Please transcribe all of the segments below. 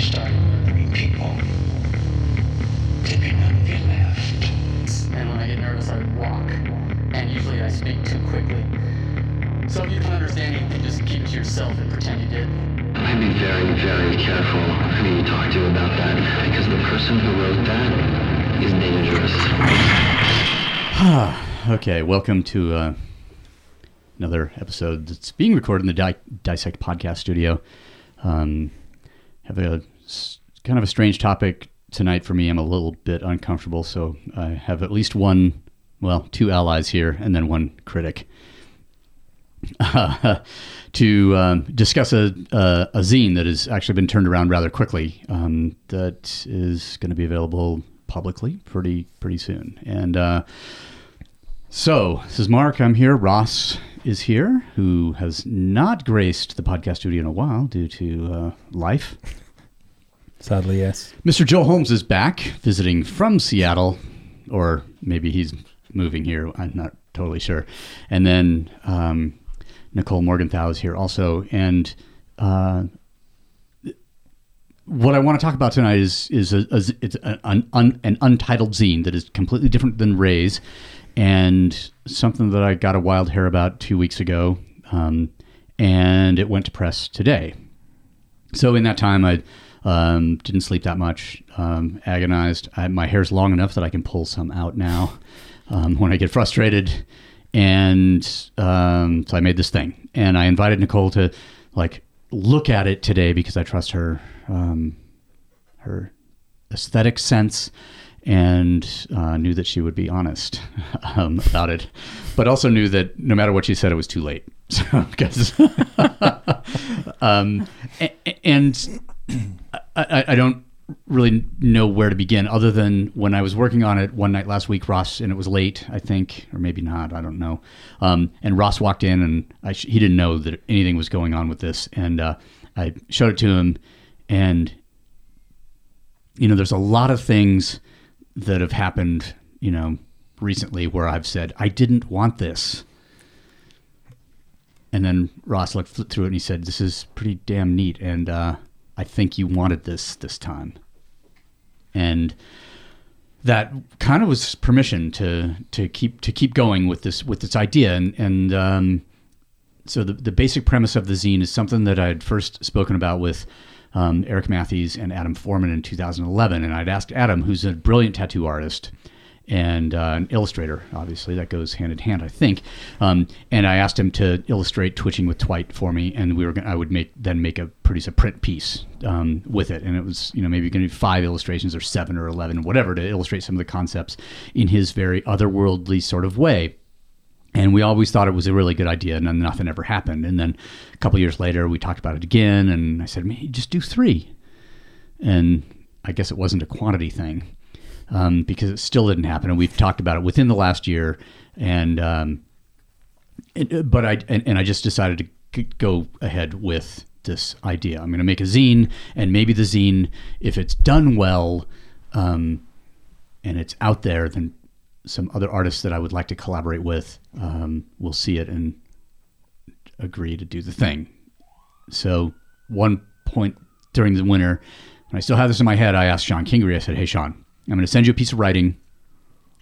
started murdering people. Did none of left? And when I get nervous, I walk. And usually I speak too quickly. So if you don't understand anything, just keep it to yourself and pretend you did. I'd be very, very careful who you talk to about that, because the person who wrote that is dangerous. Okay, welcome to uh, another episode that's being recorded in the Di- Dissect Podcast Studio. Um, have a s- kind of a strange topic tonight for me. I'm a little bit uncomfortable, so I have at least one, well, two allies here, and then one critic. to um, discuss a, a, a zine that has actually been turned around rather quickly. Um, that is going to be available publicly pretty pretty soon. And uh, so this is Mark. I'm here. Ross is here, who has not graced the podcast studio in a while due to uh, life. Sadly, yes. Mr. Joe Holmes is back, visiting from Seattle, or maybe he's moving here. I'm not totally sure. And then um, Nicole Morgenthau is here also. And uh, what I want to talk about tonight is is a, a, it's an, un, an untitled zine that is completely different than RAZE, and something that I got a wild hair about two weeks ago, um, and it went to press today. So in that time, I um, didn't sleep that much, um, agonized. I, my hair's long enough that I can pull some out now um, when I get frustrated, and um, so I made this thing, and I invited Nicole to like look at it today because I trust her um, her aesthetic sense and uh, knew that she would be honest um, about it, but also knew that no matter what she said, it was too late. So, because, um, and I, I, don't really know where to begin other than when I was working on it one night last week, Ross, and it was late, I think, or maybe not, I don't know. Um, and Ross walked in and I he didn't know that anything was going on with this. And uh, I showed it to him and you know, there's a lot of things that have happened, you know, recently where I've said, I didn't want this. And then Ross looked through it and he said, This is pretty damn neat. And uh, I think you wanted this this time. And that kind of was permission to to keep to keep going with this with this idea and and um, so the, the basic premise of the zine is something that I had first spoken about with um, Eric Matthews and Adam Foreman in 2011. And I'd asked Adam, who's a brilliant tattoo artist and uh, an illustrator, obviously that goes hand in hand, I think. Um, and I asked him to illustrate Twitching with Twight for me, and we were gonna, I would make then make a produce a print piece um, with it, and it was you know maybe going to be five illustrations or seven or eleven, whatever, to illustrate some of the concepts in his very otherworldly sort of way. And we always thought it was a really good idea, and then nothing ever happened. And then a couple years later, we talked about it again, and I said, "Man, just do three. And I guess it wasn't a quantity thing um, because it still didn't happen. And we've talked about it within the last year, and um, it, but I and, and I just decided to go ahead with this idea. I'm going to make a zine, and maybe the zine, if it's done well, um, and it's out there, then some other artists that I would like to collaborate with um, will see it and agree to do the thing. So one point during the winter, when I still have this in my head, I asked Sean Kingery. I said, "Hey, Sean, I'm going to send you a piece of writing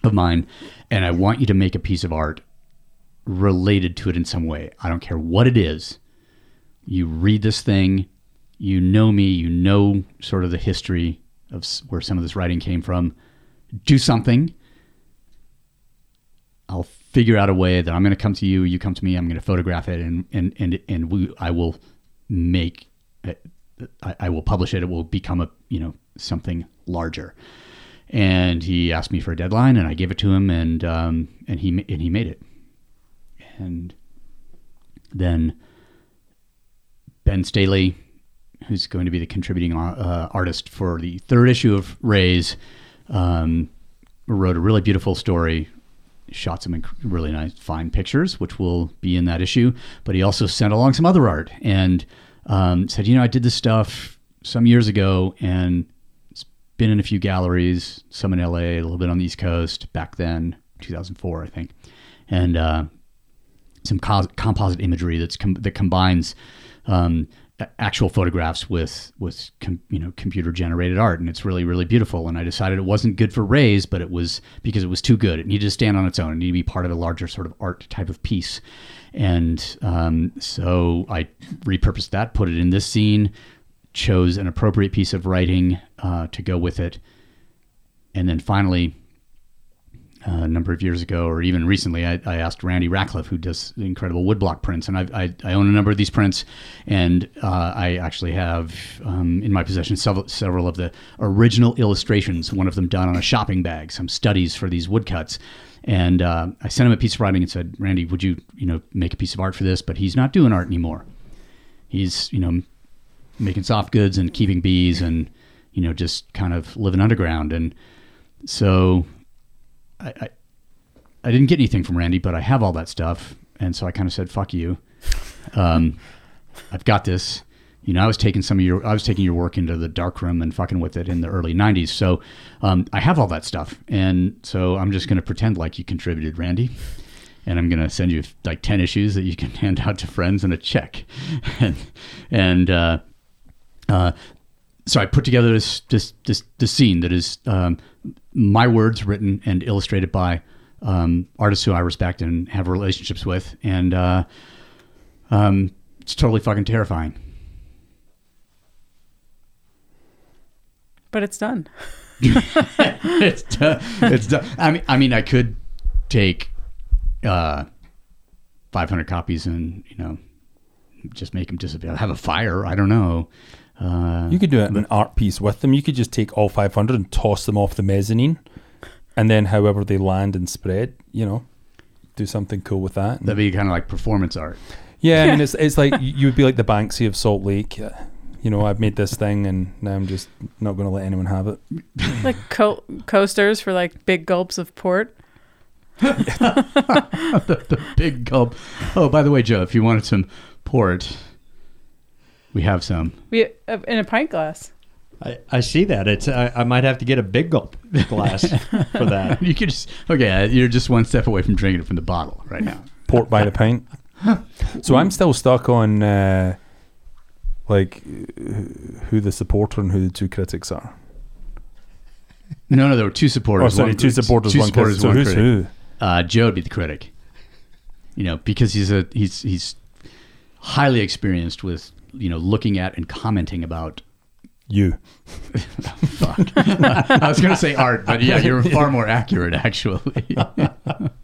of mine, and I want you to make a piece of art related to it in some way. I don't care what it is. You read this thing, you know me, you know sort of the history of where some of this writing came from. Do something. I'll figure out a way that I'm going to come to you, you come to me. I'm going to photograph it, and and and and we, I will make, it, I, I will publish it. It will become a you know something larger. And he asked me for a deadline, and I gave it to him, and um, and he and he made it. And then Ben Staley, who's going to be the contributing uh, artist for the third issue of RAZE, um, wrote a really beautiful story, shot some really nice, fine pictures, which will be in that issue. But he also sent along some other art and um, said, you know, I did this stuff some years ago, and been in a few galleries, some in LA, a little bit on the East Coast back then, 2004, I think, and uh, some composite imagery that's com- that combines um, actual photographs with with com, you know computer generated art, and it's really really beautiful. And I decided it wasn't good for RAZE, but it was because it was too good. It needed to stand on its own. It needed to be part of a larger sort of art type of piece. And um, so I repurposed that, put it in this zine, chose an appropriate piece of writing uh, to go with it, and then finally uh, a number of years ago, or even recently, I, I asked Randy Rackliff, who does incredible woodblock prints, and I, I, I own a number of these prints, and uh, I actually have um, in my possession several, several of the original illustrations. One of them done on a shopping bag, some studies for these woodcuts. And uh, I sent him a piece of writing and said, "Randy, would you, you know, make a piece of art for this?" But he's not doing art anymore. He's, you know, making soft goods and keeping bees and you know just kind of living underground. And so I, I I didn't get anything from Randy but I have all that stuff. And so I kind of said fuck you. Um, I've got this. You know I was taking some of your I was taking your work into the dark room and fucking with it in the early 90s so um, I have all that stuff. And so I'm just going to pretend like you contributed Randy. And I'm gonna send you like ten issues that you can hand out to friends and a check, and and uh, uh, so I put together this this this, this zine that is um, my words written and illustrated by um, artists who I respect and have relationships with, and uh, um, it's totally fucking terrifying. But it's done. it's done. It's done. I mean, I mean, I could take uh, 500 copies and you know just make them disappear. Have a fire. I don't know. Uh, You could do it an art piece with them. You could just take all 500 and toss them off the mezzanine, and then however they land and spread, you know, do something cool with that. that'd be kind of like performance art. yeah, I mean, it's it's like you would be like the Banksy of Salt Lake. Uh, You know, I've made this thing, and now I'm just not going to let anyone have it. Like co- coasters for like big gulps of port. the, the big gulp. Oh, by the way, Joe, if you wanted some port, we have some. We uh, in a pint glass. I, I see that. It's I, I might have to get a big gulp glass for that. You could just okay. uh, You're just one step away from drinking it from the bottle right now. Port by the pint. So I'm still stuck on uh, like who the supporter and who the two critics are. No, no, there were two supporters. Oh, sorry, one- two supporters, two one critic. supporters, So one who's critic. who? Uh, Joe would be the critic. You know, because he's a he's he's highly experienced with you know looking at and commenting about. You. Fuck. I was going to say art, but yeah, you're far more accurate actually.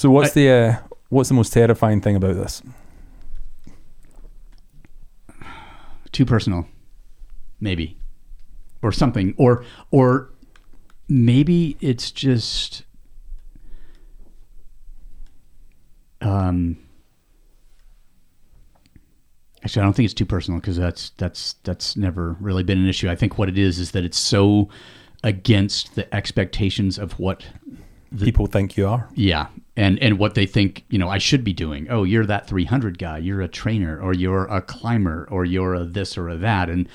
So what's the uh, what's the most terrifying thing about this? Too personal, maybe, or something, or or maybe it's just um. Actually, I don't think it's too personal because that's that's that's never really been an issue. I think what it is is that it's so against the expectations of what People think you are. yeah, and and what they think you know I should be doing. Oh, you're that 300 guy. You're a trainer, or you're a climber, or you're a this or a that, and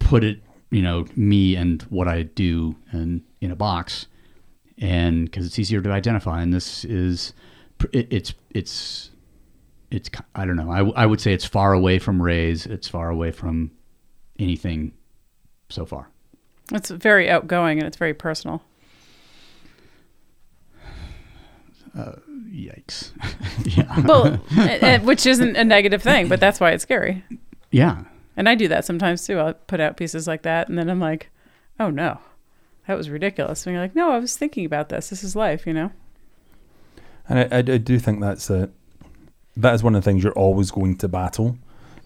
put it you know me and what I do in in a box, and because it's easier to identify. And this is it, it's it's it's I don't know. I I would say it's far away from RAZE. It's far away from anything so far. It's very outgoing and it's very personal. Yikes! yeah, Well, eh, eh, which isn't a negative thing, but that's why it's scary. yeah. And I do that sometimes too. I'll put out pieces like that, and then I'm like, oh no, that was ridiculous. And you're like, no, I was thinking about this. This is life, you know? And I, I, I do think that's a, that is one of the things you're always going to battle.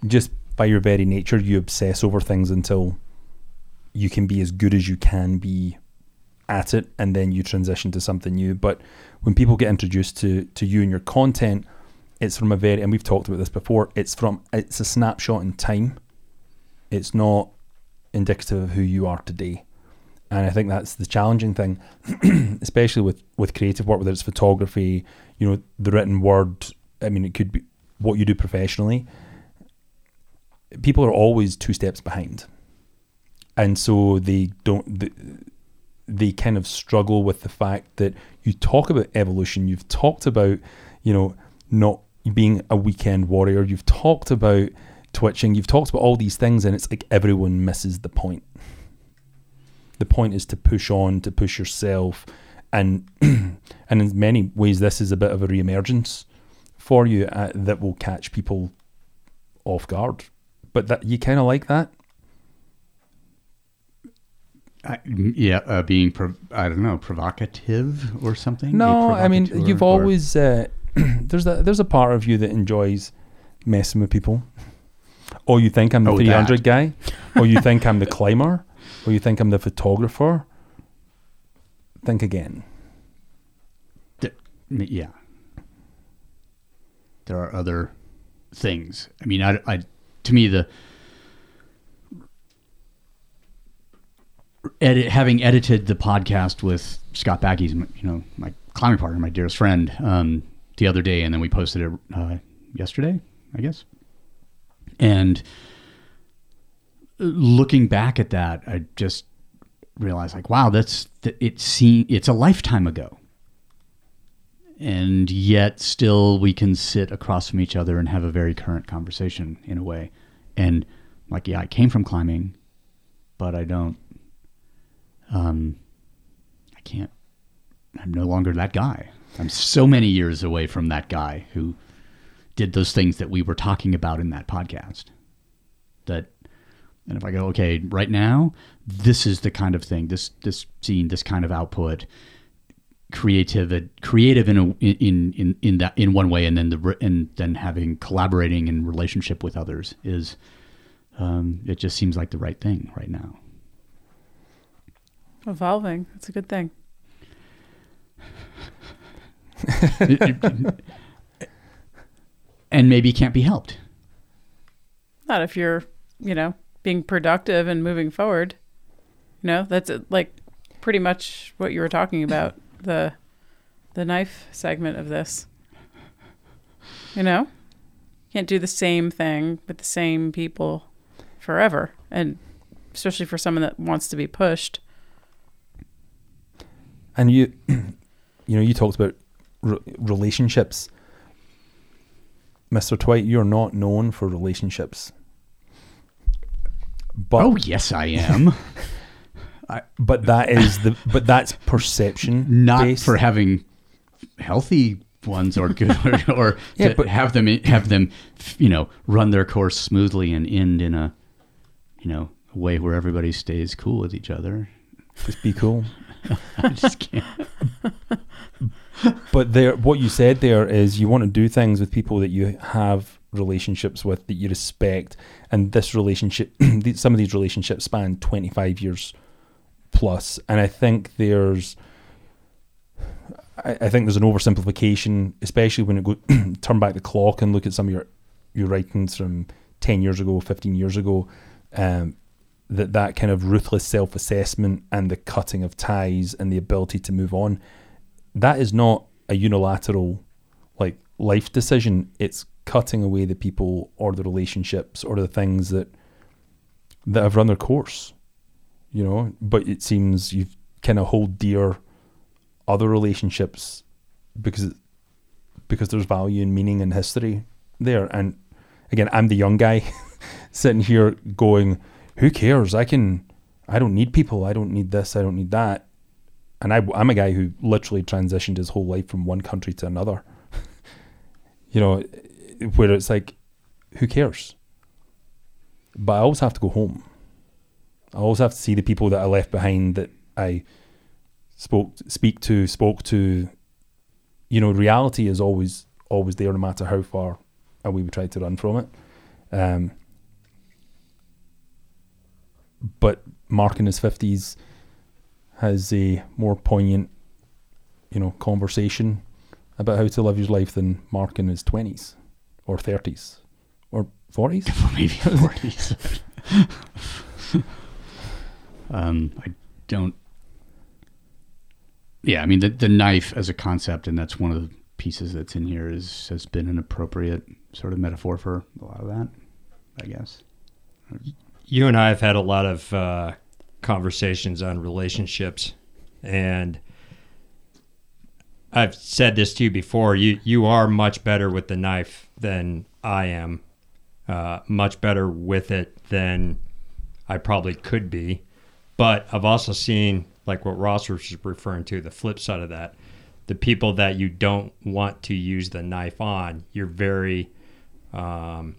Just by your very nature, you obsess over things until you can be as good as you can be at it, and then you transition to something new. But when people get introduced to to you and your content, it's from a very and we've talked about this before. It's from it's a snapshot in time. It's not indicative of who you are today. And I think that's the challenging thing, especially with, with creative work, whether it's photography, you know, the written word. I mean, it could be what you do professionally. People are always two steps behind. And so they don't, they, they kind of struggle with the fact that you talk about evolution, you've talked about, you know, not being a weekend warrior. You've talked about twitching. You've talked about all these things, and it's like everyone misses the point. The point is to push on, to push yourself, and and in many ways, this is a bit of a reemergence for you uh, that will catch people off guard. But that you kind of like that. I, yeah, uh, being pro- I don't know provocative or something. No, I mean you've or- always uh, there's a there's a part of you that enjoys messing with people. Or you think I'm the Oh, 300 that. guy, or you think I'm the climber, or you think I'm the photographer. Think again. yeah. There are other things. I mean, I, I to me the edit having edited the podcast with Scott Backes, you know, my climbing partner, my dearest friend, um, the other day, and then we posted it uh, yesterday, I guess. And looking back at that, I just realized, like, wow, that's it. Seem it's a lifetime ago, and yet still we can sit across from each other and have a very current conversation in a way. And like, yeah, I came from climbing, but I don't. Um, I can't. I'm no longer that guy. I'm so many years away from that guy who did those things that we were talking about in that podcast. That, and if I go, okay, right now, this is the kind of thing, this this zine, this kind of output, creative, creative in a in in in that in one way, and then the and then having collaborating in relationship with others is, um, it just seems like the right thing right now. Evolving. It's a good thing. and maybe can't be helped. Not if you're, you know, being productive and moving forward. You know, that's uh, like pretty much what you were talking about the the knife segment of this. You know, can't do the same thing with the same people forever, and especially for someone that wants to be pushed. And you, you know, you talked about re- relationships, Mister Twight. You're not known for relationships, but Oh yes, I am. but that is the but that's perception, Not based. for having healthy ones or good or, or Yeah, to but- have them have them you know run their course smoothly and end in a you know way where everybody stays cool with each other. just be cool. I just can't. But there, what you said there is you want to do things with people that you have relationships with that you respect, and this relationship, some of these relationships span twenty five years plus, and I think there's, I, I think there's an oversimplification, especially when you go turn back the clock and look at some of your your writings from ten years ago, fifteen years ago. Um, that that kind of ruthless self assessment and the cutting of ties and the ability to move on that is not a unilateral like life decision it's cutting away the people or the relationships or the things that that have run their course you know but it seems you kind of hold dear other relationships because because there's value and meaning and history there and again i'm the young guy sitting here going who cares i can i don't need people i don't need this i don't need that and I, I'm a guy who literally transitioned his whole life from one country to another. you know, where it's like, who cares? But I always have to go home. I also have to see the people that I left behind that I spoke, speak to, spoke to. You know, reality is always, always there, no matter how far away we try to run from it. Um, but Mark in his fifties has a more poignant, you know, conversation about how to live your life than Mark in his twenties or thirties or forties. maybe forties. um, I don't. Yeah, I mean the the knife as a concept, and that's one of the pieces that's in here is has been an appropriate sort of metaphor for a lot of that, I guess. you and I have had a lot of uh, conversations on relationships, and I've said this to you before. You you are much better with the knife than I am. Uh, much better with it than I probably could be. But I've also seen like what Ross was referring to, the flip side of that. The people that you don't want to use the knife on, you're very, um,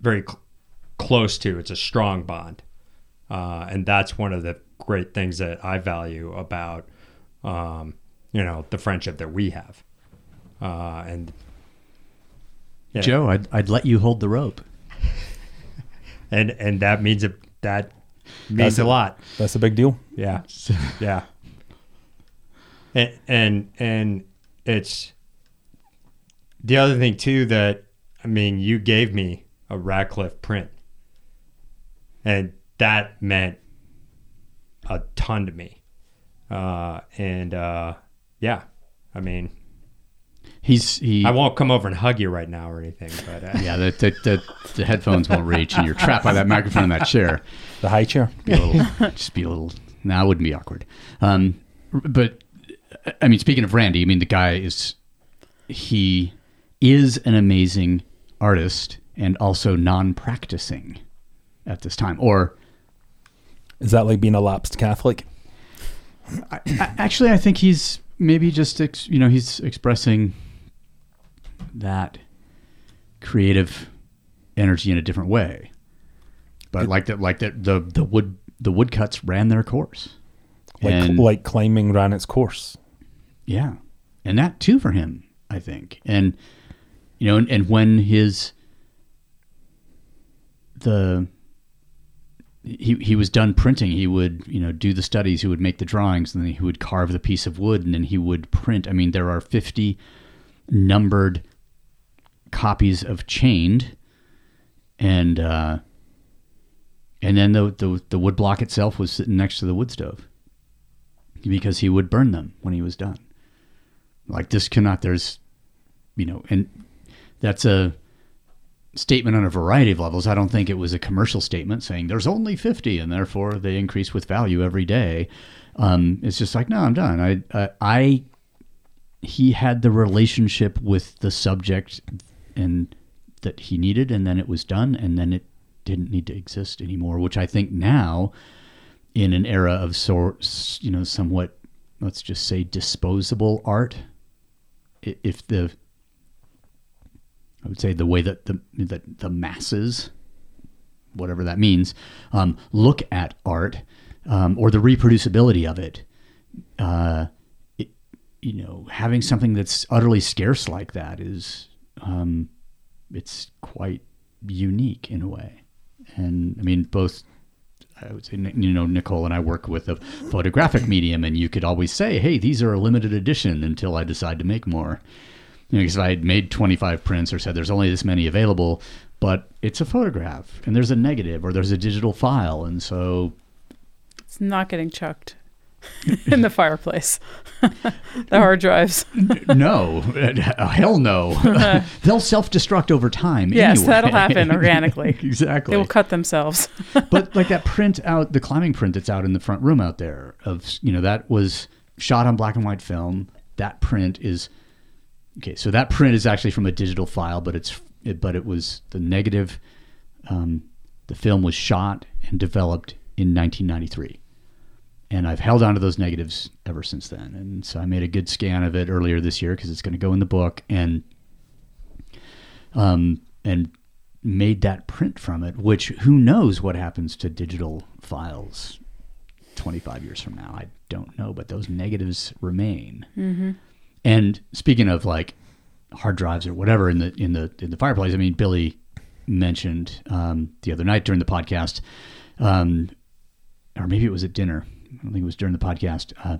very cl- close to. It's a strong bond, uh, and that's one of the great things that I value about, um, you know, the friendship that we have. Uh, and yeah, Joe, I'd, I'd let you hold the rope. and and that means a, that means That's a a- lot. That's a big deal. Yeah, yeah. And and and it's the other thing too that I mean, you gave me a Rackliff print, and that meant a ton to me. Uh, and uh, yeah, I mean, He's he. I won't come over and hug you right now or anything, but uh, yeah, the, the, the, the headphones won't reach, and you're trapped by that microphone in that chair. The high chair. Be a little, just be a little. Now it wouldn't be awkward. Um, but I mean, speaking of Randy, I mean, the guy is he is an amazing artist and also non-practicing at this time, or Is that like being a lapsed Catholic? I, actually, I think he's maybe just ex, you know he's expressing that creative energy in a different way. But like that, like that, the the wood the woodcuts ran their course, Like And- like climbing ran its course. yeah, and that too for him, I think, and you know, and, and when his the he he was done printing, he would you know do the studies, he would make the drawings, and then he would carve the piece of wood, and then he would print. I mean, there are fifty numbered copies of Chained, and uh, and then the, the the wood block itself was sitting next to the wood stove because he would burn them when he was done. Like this cannot. There's, you know, and that's a statement on a variety of levels. I don't think it was a commercial statement saying there's only 50 and therefore they increase with value every day. Um, it's just like, no, I'm done. I, I, I, he had the relationship with the subject and that he needed, and then it was done, and then it didn't need to exist anymore, which I think now in an era of sorts, you know, somewhat, let's just say disposable art, if the I would say the way that the that the masses, whatever that means, um, look at art um, or the reproducibility of it. Uh, you know, having something that's utterly scarce like that is, um, it's quite unique in a way. And I mean, both I would say, you know, Nicole and I work with a photographic medium, and you could always say, hey, these are a limited edition until I decide to make more. You know, because I had made 25 prints or said there's only this many available, but it's a photograph and there's a negative or there's a digital file. And so, It's not getting chucked in the fireplace. the hard drives. no, hell no. They'll self destruct over time. Yes, anyway. that'll happen organically. exactly. They will cut themselves. but like that print out, the climbing print that's out in the front room out there of you know that was shot on black and white film. That print is okay. So that print is actually from a digital file, but it's it, but it was the negative. Um, the film was shot and developed in 1993, and I've held on to those negatives ever since then. And so I made a good scan of it earlier this year because it's going to go in the book and um and made that print from it, which who knows what happens to digital files 25 years from now. I don't know, but those negatives remain. Mm-hmm. And speaking of like hard drives or whatever in the in the in the fireplace, I mean, Billy mentioned um, the other night during the podcast, um, or maybe it was at dinner. I think it was during the podcast. Uh,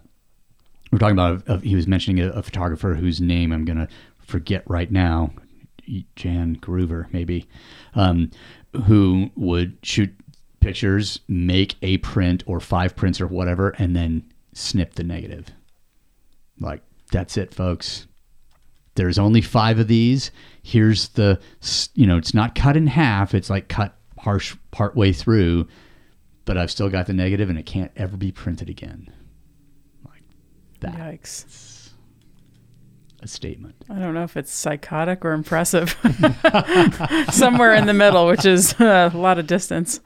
we are talking about he was mentioning a, a photographer whose name I'm going to forget right now, Jan Groover maybe, um, who would shoot pictures, make a print or five prints or whatever, and then snip the negative. Like that's it, folks. There's only five of these. Here's the, you know, it's not cut in half. It's like cut harsh part way through, but I've still got the negative, and it can't ever be printed again. Like that Yikes. a statement. I don't know if it's psychotic or impressive. Somewhere in the middle, which is uh, a lot of distance.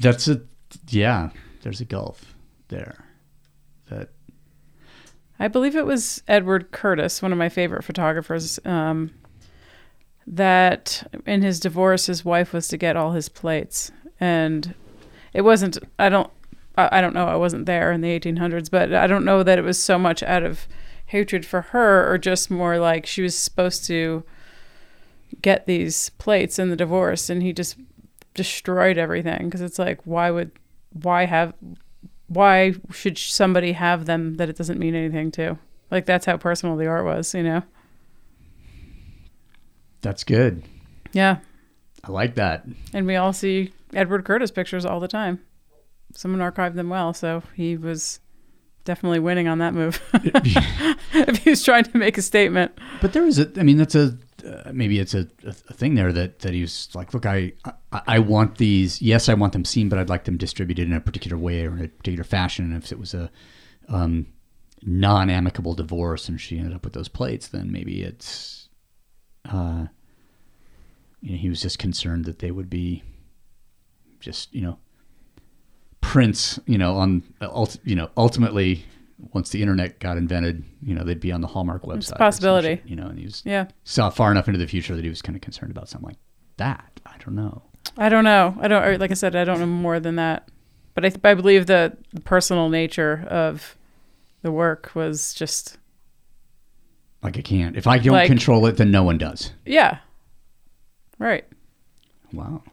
That's a yeah. There's a gulf there. That I believe it was Edward Curtis, one of my favorite photographers, um, that in his divorce, his wife was to get all his plates. And it wasn't, I don't, I I don't know, I wasn't there in the 1800s, but I don't know that it was so much out of hatred for her or just more like she was supposed to get these plates in the divorce and he just destroyed everything because it's like why would why have why should somebody have them that it doesn't mean anything to like that's how personal the art was you know that's good. yeah I like that. and we all see edward curtis pictures all the time someone archived them well so he was definitely winning on that move if he was trying to make a statement But there is a. I mean, that's a. Uh, maybe it's a, a, thing there that that he was like, look, I, I I want these. Yes, I want them seen, but I'd like them distributed in a particular way or in a particular fashion. And if it was a um, non-amicable divorce and she ended up with those plates, then maybe it's. Uh, you know, he was just concerned that they would be, just you know, prints. You know, on you know, ultimately. Once the internet got invented, you know they'd be on the Hallmark website. or some possibility. shit, you know, and he was yeah saw far enough into the future that he was kind of concerned about something like that. I don't know. I don't know. I don't like I said. I don't know more than that. But I, th- I believe that the personal nature of the work was just Like I can't. If I don't Like- control it, then no one does. yeah, right. Wow.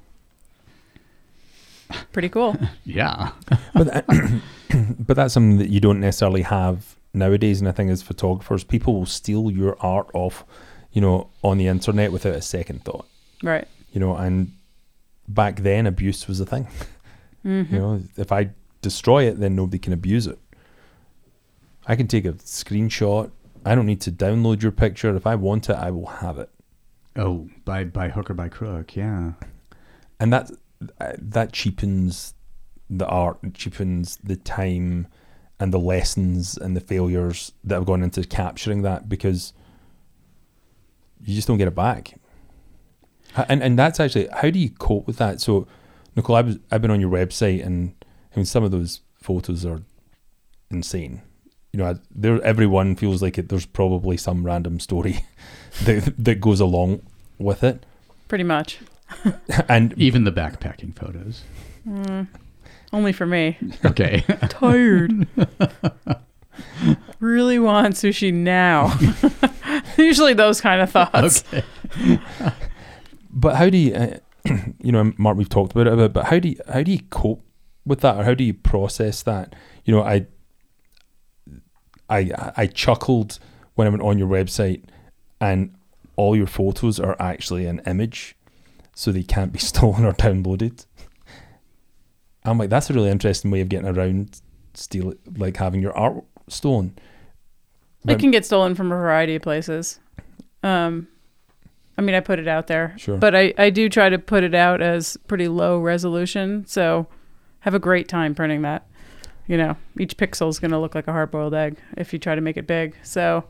Pretty cool. Yeah. but that, but that's something that you don't necessarily have nowadays. And I think as photographers, people will steal your art off, you know, on the internet without a second thought. right. You know, and back then abuse was a thing. You mm-hmm. know, if I destroy it, then nobody can abuse it. I can take a screenshot. I don't need to download your picture. If I want it, I will have it. Oh, by by hook or by crook. Yeah. and that Uh, that cheapens the art, cheapens the time and the lessons and the failures that have gone into capturing that because you just don't get it back. And and that's actually how do you cope with that? So, Nicole, I was, I've been on your website and I mean some of those photos are insane. You know, there everyone feels like it. There's probably some random story that that goes along with it, Pretty much. and Even the backpacking photos. Only for me. Okay. Tired. really want sushi now. Usually those kind of thoughts. okay. But how do you, uh, you know, Mark, we've talked about it a bit, but how do you, how do you cope with that, or how do you process that? You know, I, I, I chuckled when I went on your website, and all your photos are actually an image, so they can't be stolen or downloaded. I'm like, that's a really interesting way of getting around steal, like having your art stolen. It can get stolen from a variety of places. Um, I mean, I put it out there, Sure. but I, I do try to put it out as pretty low resolution. So have a great time printing that. You know, each pixel is going to look like a hard boiled egg if you try to make it big. So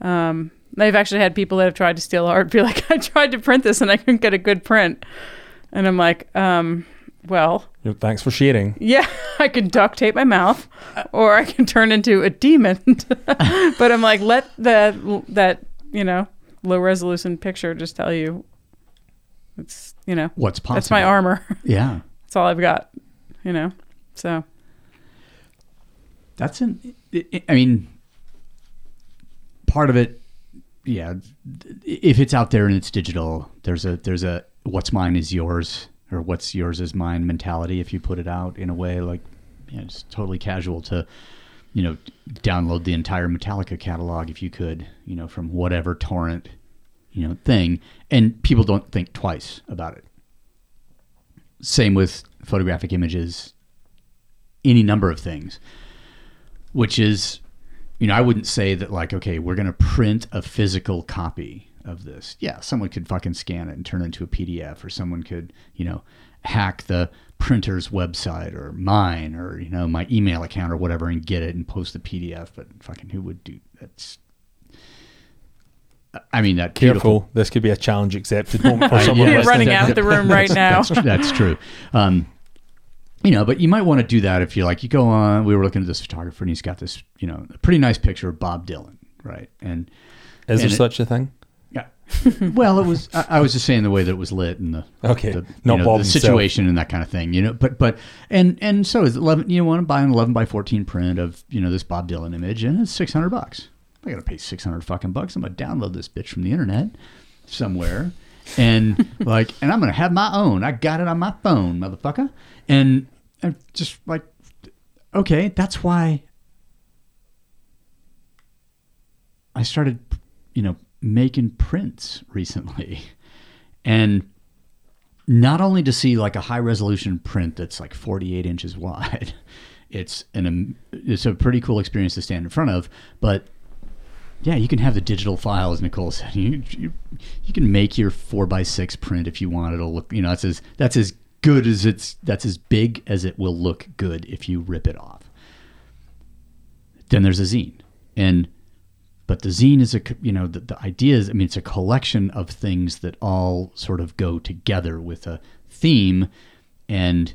um, I've actually had people that have tried to steal art be like, I tried to print this and I couldn't get a good print. And I'm like, um, well, thanks for sharing. yeah, I can duct tape my mouth, or I can turn into a demon. but I'm like, let the that you know low resolution picture just tell you it's you know What's possible? that's my armor. Yeah. that's all I've got. You know, so That's an. I I mean, part of it, yeah. If it's out there and it's digital, there's a there's a what's mine is yours or what's yours is mine mentality. If you put it out in a way like, you know, it's totally casual to, you know, download the entire Metallica catalog if you could, you know, from whatever torrent, you know, thing, and people don't think twice about it. Same with photographic images, any number of things which is you know i wouldn't say that like okay we're going to print a physical copy of this. Yeah, someone could fucking scan it and turn it into a PDF, or someone could, you know, hack the printer's website or mine or you know my email account or whatever and get it and post the PDF. But fucking who would do that's? I mean that beautiful- Careful, this could be a challenge accepted moment for someone. yeah, You're running out of the room right now. That's, that's true. Um, you know, but you might want to do that if you're like, you go on, we were looking at this photographer and he's got this, you know, a pretty nice picture of Bob Dylan, right? And Is there it- such a thing? yeah, well, it was, I, I was just saying the way that it was lit and the, Okay, the, you know, the situation and that kind of thing, you know, but, but, and, and so is 11, you want to buy an 11 by 14 print of, you know, this Bob Dylan image and it's 600 bucks. I got to pay 600 fucking bucks. I'm going to download this bitch from the internet somewhere and like and i'm gonna have my own. I got it on my phone motherfucker. And I'm just like okay that's why i started you know making prints recently. And not only to see like a high resolution print that's like 48 inches wide it's an it's a pretty cool experience to stand in front of but yeah, you can have the digital file, as Nicole said. You, you, you can make your four by six print if you want. It'll look, you know, that's as that's as good as it's that's as big as it will look good if you rip it off. Then there's a zine, and but the zine is a you know the, the idea is I mean it's a collection of things that all sort of go together with a theme, and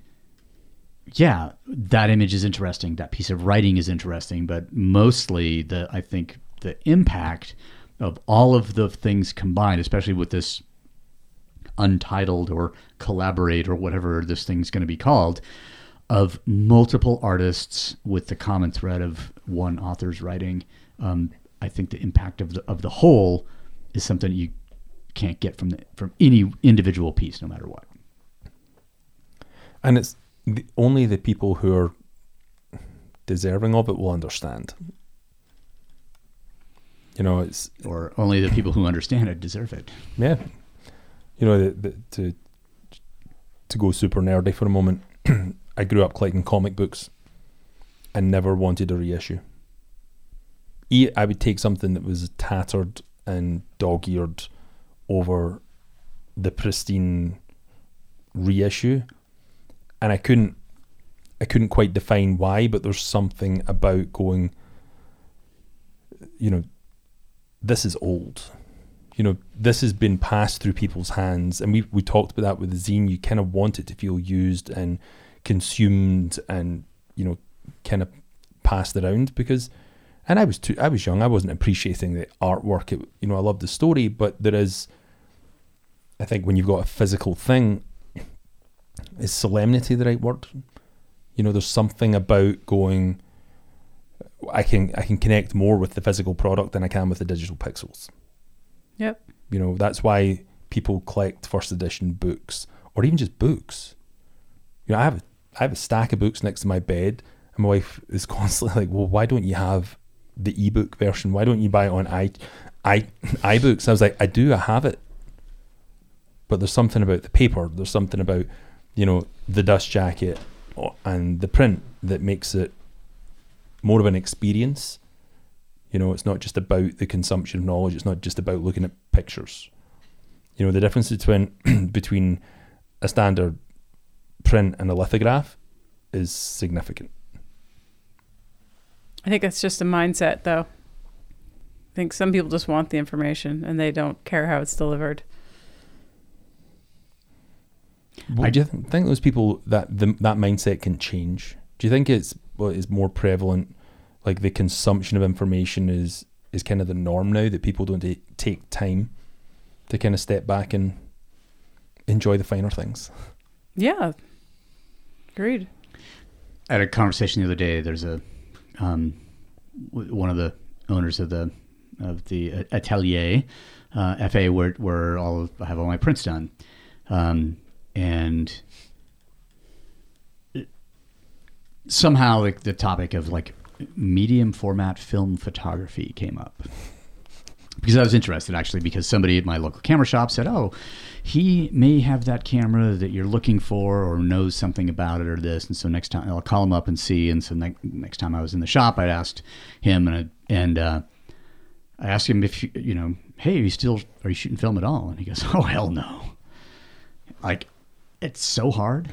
yeah, that image is interesting. That piece of writing is interesting, but mostly the I think the impact of all of the things combined, especially with this untitled or collaborate or whatever this thing's going to be called, of multiple artists with the common thread of one author's writing. Um, I think the impact of the of the whole is something you can't get from the, from any individual piece, no matter what. And it's the, only the people who are deserving of it will understand. You know, it's Or only the people who understand it deserve it. yeah. You know, the, the, to to go super nerdy for a moment, I grew up collecting comic books and never wanted a reissue. E- I would take something that was tattered and dog-eared over the pristine reissue, and I couldn't, I couldn't quite define why. But there's something about going, you know, this is old. You know, this has been passed through people's hands, and we we talked about that with the zine. You kind of want it to feel used and consumed, and you know, kind of passed around because. And I was too. I was young. I wasn't appreciating the artwork. It, you know, I loved the story, but there is. I think when you've got a physical thing, is solemnity the right word? You know, there's something about going. I can I can connect more with the physical product than I can with the digital pixels. Yep. You know, that's why people collect first edition books or even just books. You know, I have a, I have a stack of books next to my bed, and my wife is constantly like, "Well, why don't you have the ebook version? Why don't you buy it on i i iBooks?" I was like, "I do, I have it, but there's something about the paper. There's something about, you know, the dust jacket and the print that makes it more of an experience." You know, it's not just about the consumption of knowledge. It's not just about looking at pictures. You know, the difference between between a standard print and a lithograph is significant. I think it's just a mindset, though. I think some people just want the information and they don't care how it's delivered. I do you th- think those people that the, that mindset can change? Do you think it's well, is more prevalent? Like the consumption of information is is kind of the norm now that people don't ta- take time to kind of step back and enjoy the finer things. Yeah. Agreed. I had a conversation the other day. There's a um, one of the owners of the of the uh, atelier uh, FA where where all of, I have all my prints done, um, and it- somehow like the topic of like medium format film photography came up because I was interested actually because somebody at my local camera shop said, "Oh, he may have that camera that you're looking for or knows something about it or this." And so next time I'll call him up and see. And so ne- next time I was in the shop, I asked him and I, and uh, I asked him if you know "Hey, are you still are you shooting film at all?" And he goes, "Oh hell no!" Like, it's so hard.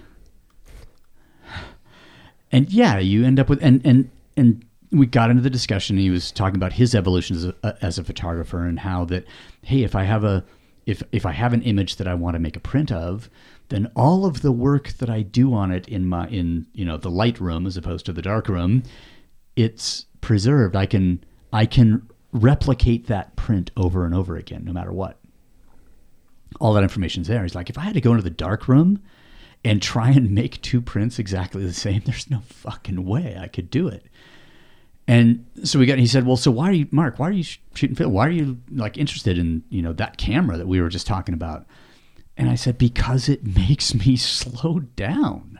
And yeah, you end up with and and and we got into the discussion. He was talking about his evolution as a, as a photographer and how that, hey, if I have a if if I have an image that I want to make a print of, then all of the work that I do on it in my in you know the light room as opposed to the dark room, it's preserved. I can I can replicate that print over and over again, no matter what. All that information's there. He's like, if I had to go into the dark room and try and make two prints exactly the same, there's no fucking way I could do it. And so we got. He said, "Well, so why are you, Mark? Why are you shooting film? Why are you like interested in you know that camera that we were just talking about?" And I said, "Because it makes me slow down.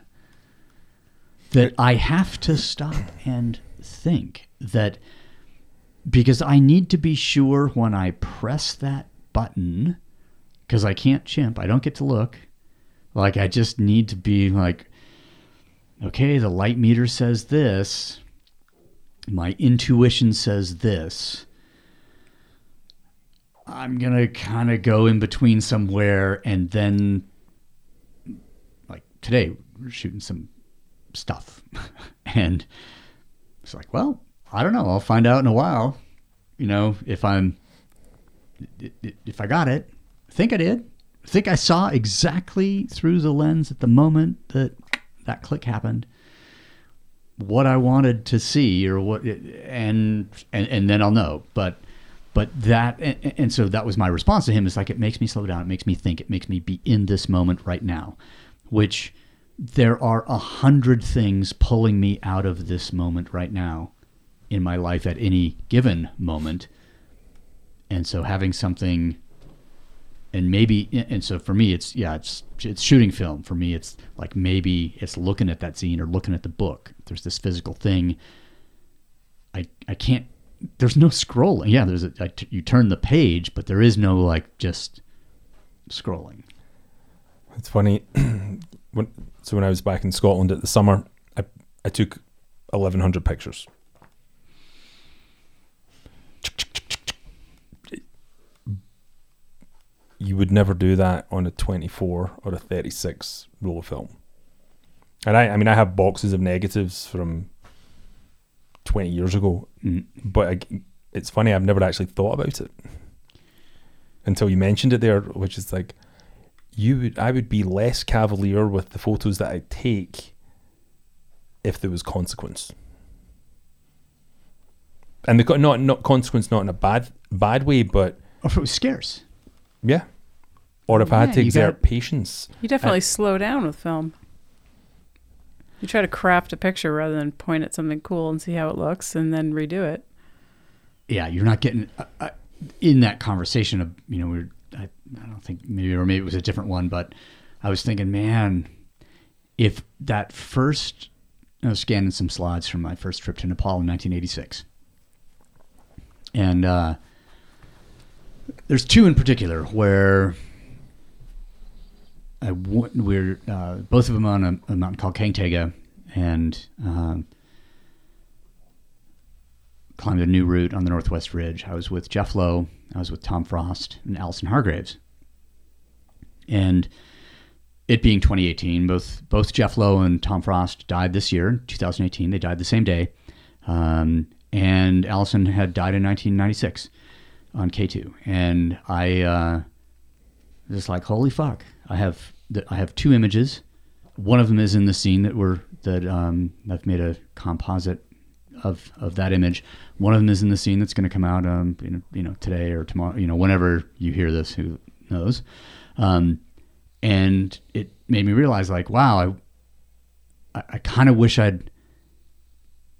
That I have to stop and think that because I need to be sure when I press that button, because I can't chimp. I don't get to look. Like I just need to be like, okay, the light meter says this." my intuition says this. I'm going to kind of go in between somewhere and then, like today, we're shooting some stuff. and it's like, well, I don't know. I'll find out in a while, you know, if I'm, if I got it. I think I did. Think I saw exactly through the lens at the moment that that click happened what I wanted to see or what and and and then I'll know. But but that and, and, so that was my response to him. Is like it makes me slow down. It makes me think. It makes me be in this moment right now which there are a hundred things pulling me out of this moment right now in my life at any given moment. And so having something and maybe and so for me it's yeah it's it's shooting film for me it's like maybe it's looking at that scene or looking at the book there's this physical thing i i can't there's no scrolling yeah there's a I, you turn the page but there is no like just scrolling It's funny. when, so when I was back in Scotland at the summer, I, I took 1,100 pictures. You would never do that on a 24 or a 36 roll of film. And I, I mean, I have boxes of negatives from 20 years ago, Mm. but I, it's funny, I've never actually thought about it until you mentioned it there, which is like, you would I would be less cavalier with the photos that I take if there was consequence. And the not not consequence not in a bad bad way, but or if it was scarce yeah. Or if I had Yeah, to exert patience. You definitely slow down with film. You try to craft a picture rather than point at something cool and see how it looks and then redo it. yeah, you're not getting uh, uh, in that conversation of you know we're I, I don't think maybe or maybe it was a different one, but I was thinking, man, if that first I was scanning some slides from my first trip to Nepal in 1986, and uh, there's two in particular where I w- we're uh, both of them on a, a mountain called Kangtega, and um, climbed a new route on the Northwest Ridge. I was with Jeff Lowe, I was with Tom Frost, and Alison Hargreaves. And it being 2018, both both Jeff Lowe and Tom Frost died this year, 2018. They died the same day, um, and Alison had died in 1996 on K2. And I uh, just like, holy fuck! I have I have two images. One of them is in the scene that we're that um, I've made a composite of of that image. One of them is in the scene that's going to come out, um, you know, you know, today or tomorrow, you know, whenever you hear this, who knows? Um, and it made me realize, like, wow, I, I, I kind of wish I'd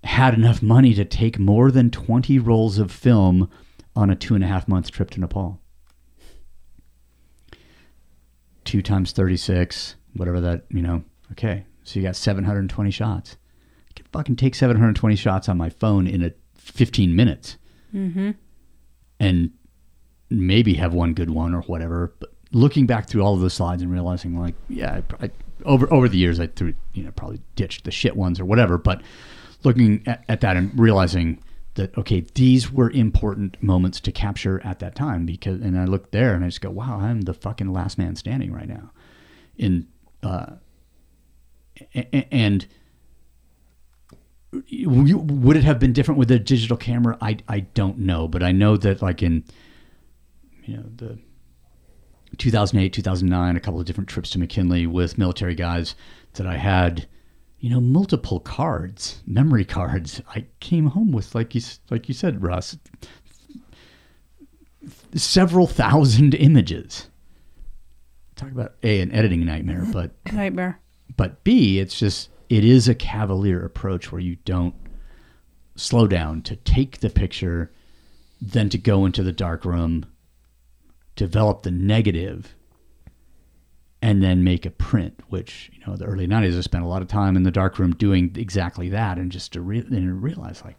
had enough money to take more than twenty rolls of film on a two and a half month trip to Nepal. Two times thirty six, whatever that, you know. Okay, so you got seven hundred and twenty shots. I can fucking take 720 shots on my phone in a 15 minutes Mm-hmm. and maybe have one good one or whatever. But looking back through all of those slides and realizing, like, yeah, I, I, over over the years, I threw, you know, probably ditched the shit ones or whatever. But looking at, at that and realizing that okay, these were important moments to capture at that time because and I look there and I just go, wow, I'm the fucking last man standing right now. Uh a- a- and would it have been different with a digital camera? I I don't know, but I know that like in you know the 2008, 2009, a couple of different trips to McKinley with military guys that I had, you know, multiple cards, memory cards. I came home with like you like you said, Ross, several thousand images. Talk about a an editing nightmare, but Nightmare. but B, it's just it is a cavalier approach where you don't slow down to take the picture, then to go into the dark room, develop the negative, and then make a print. Which you know, the early '90s, I spent a lot of time in the dark room doing exactly that, and just to re- and realize like.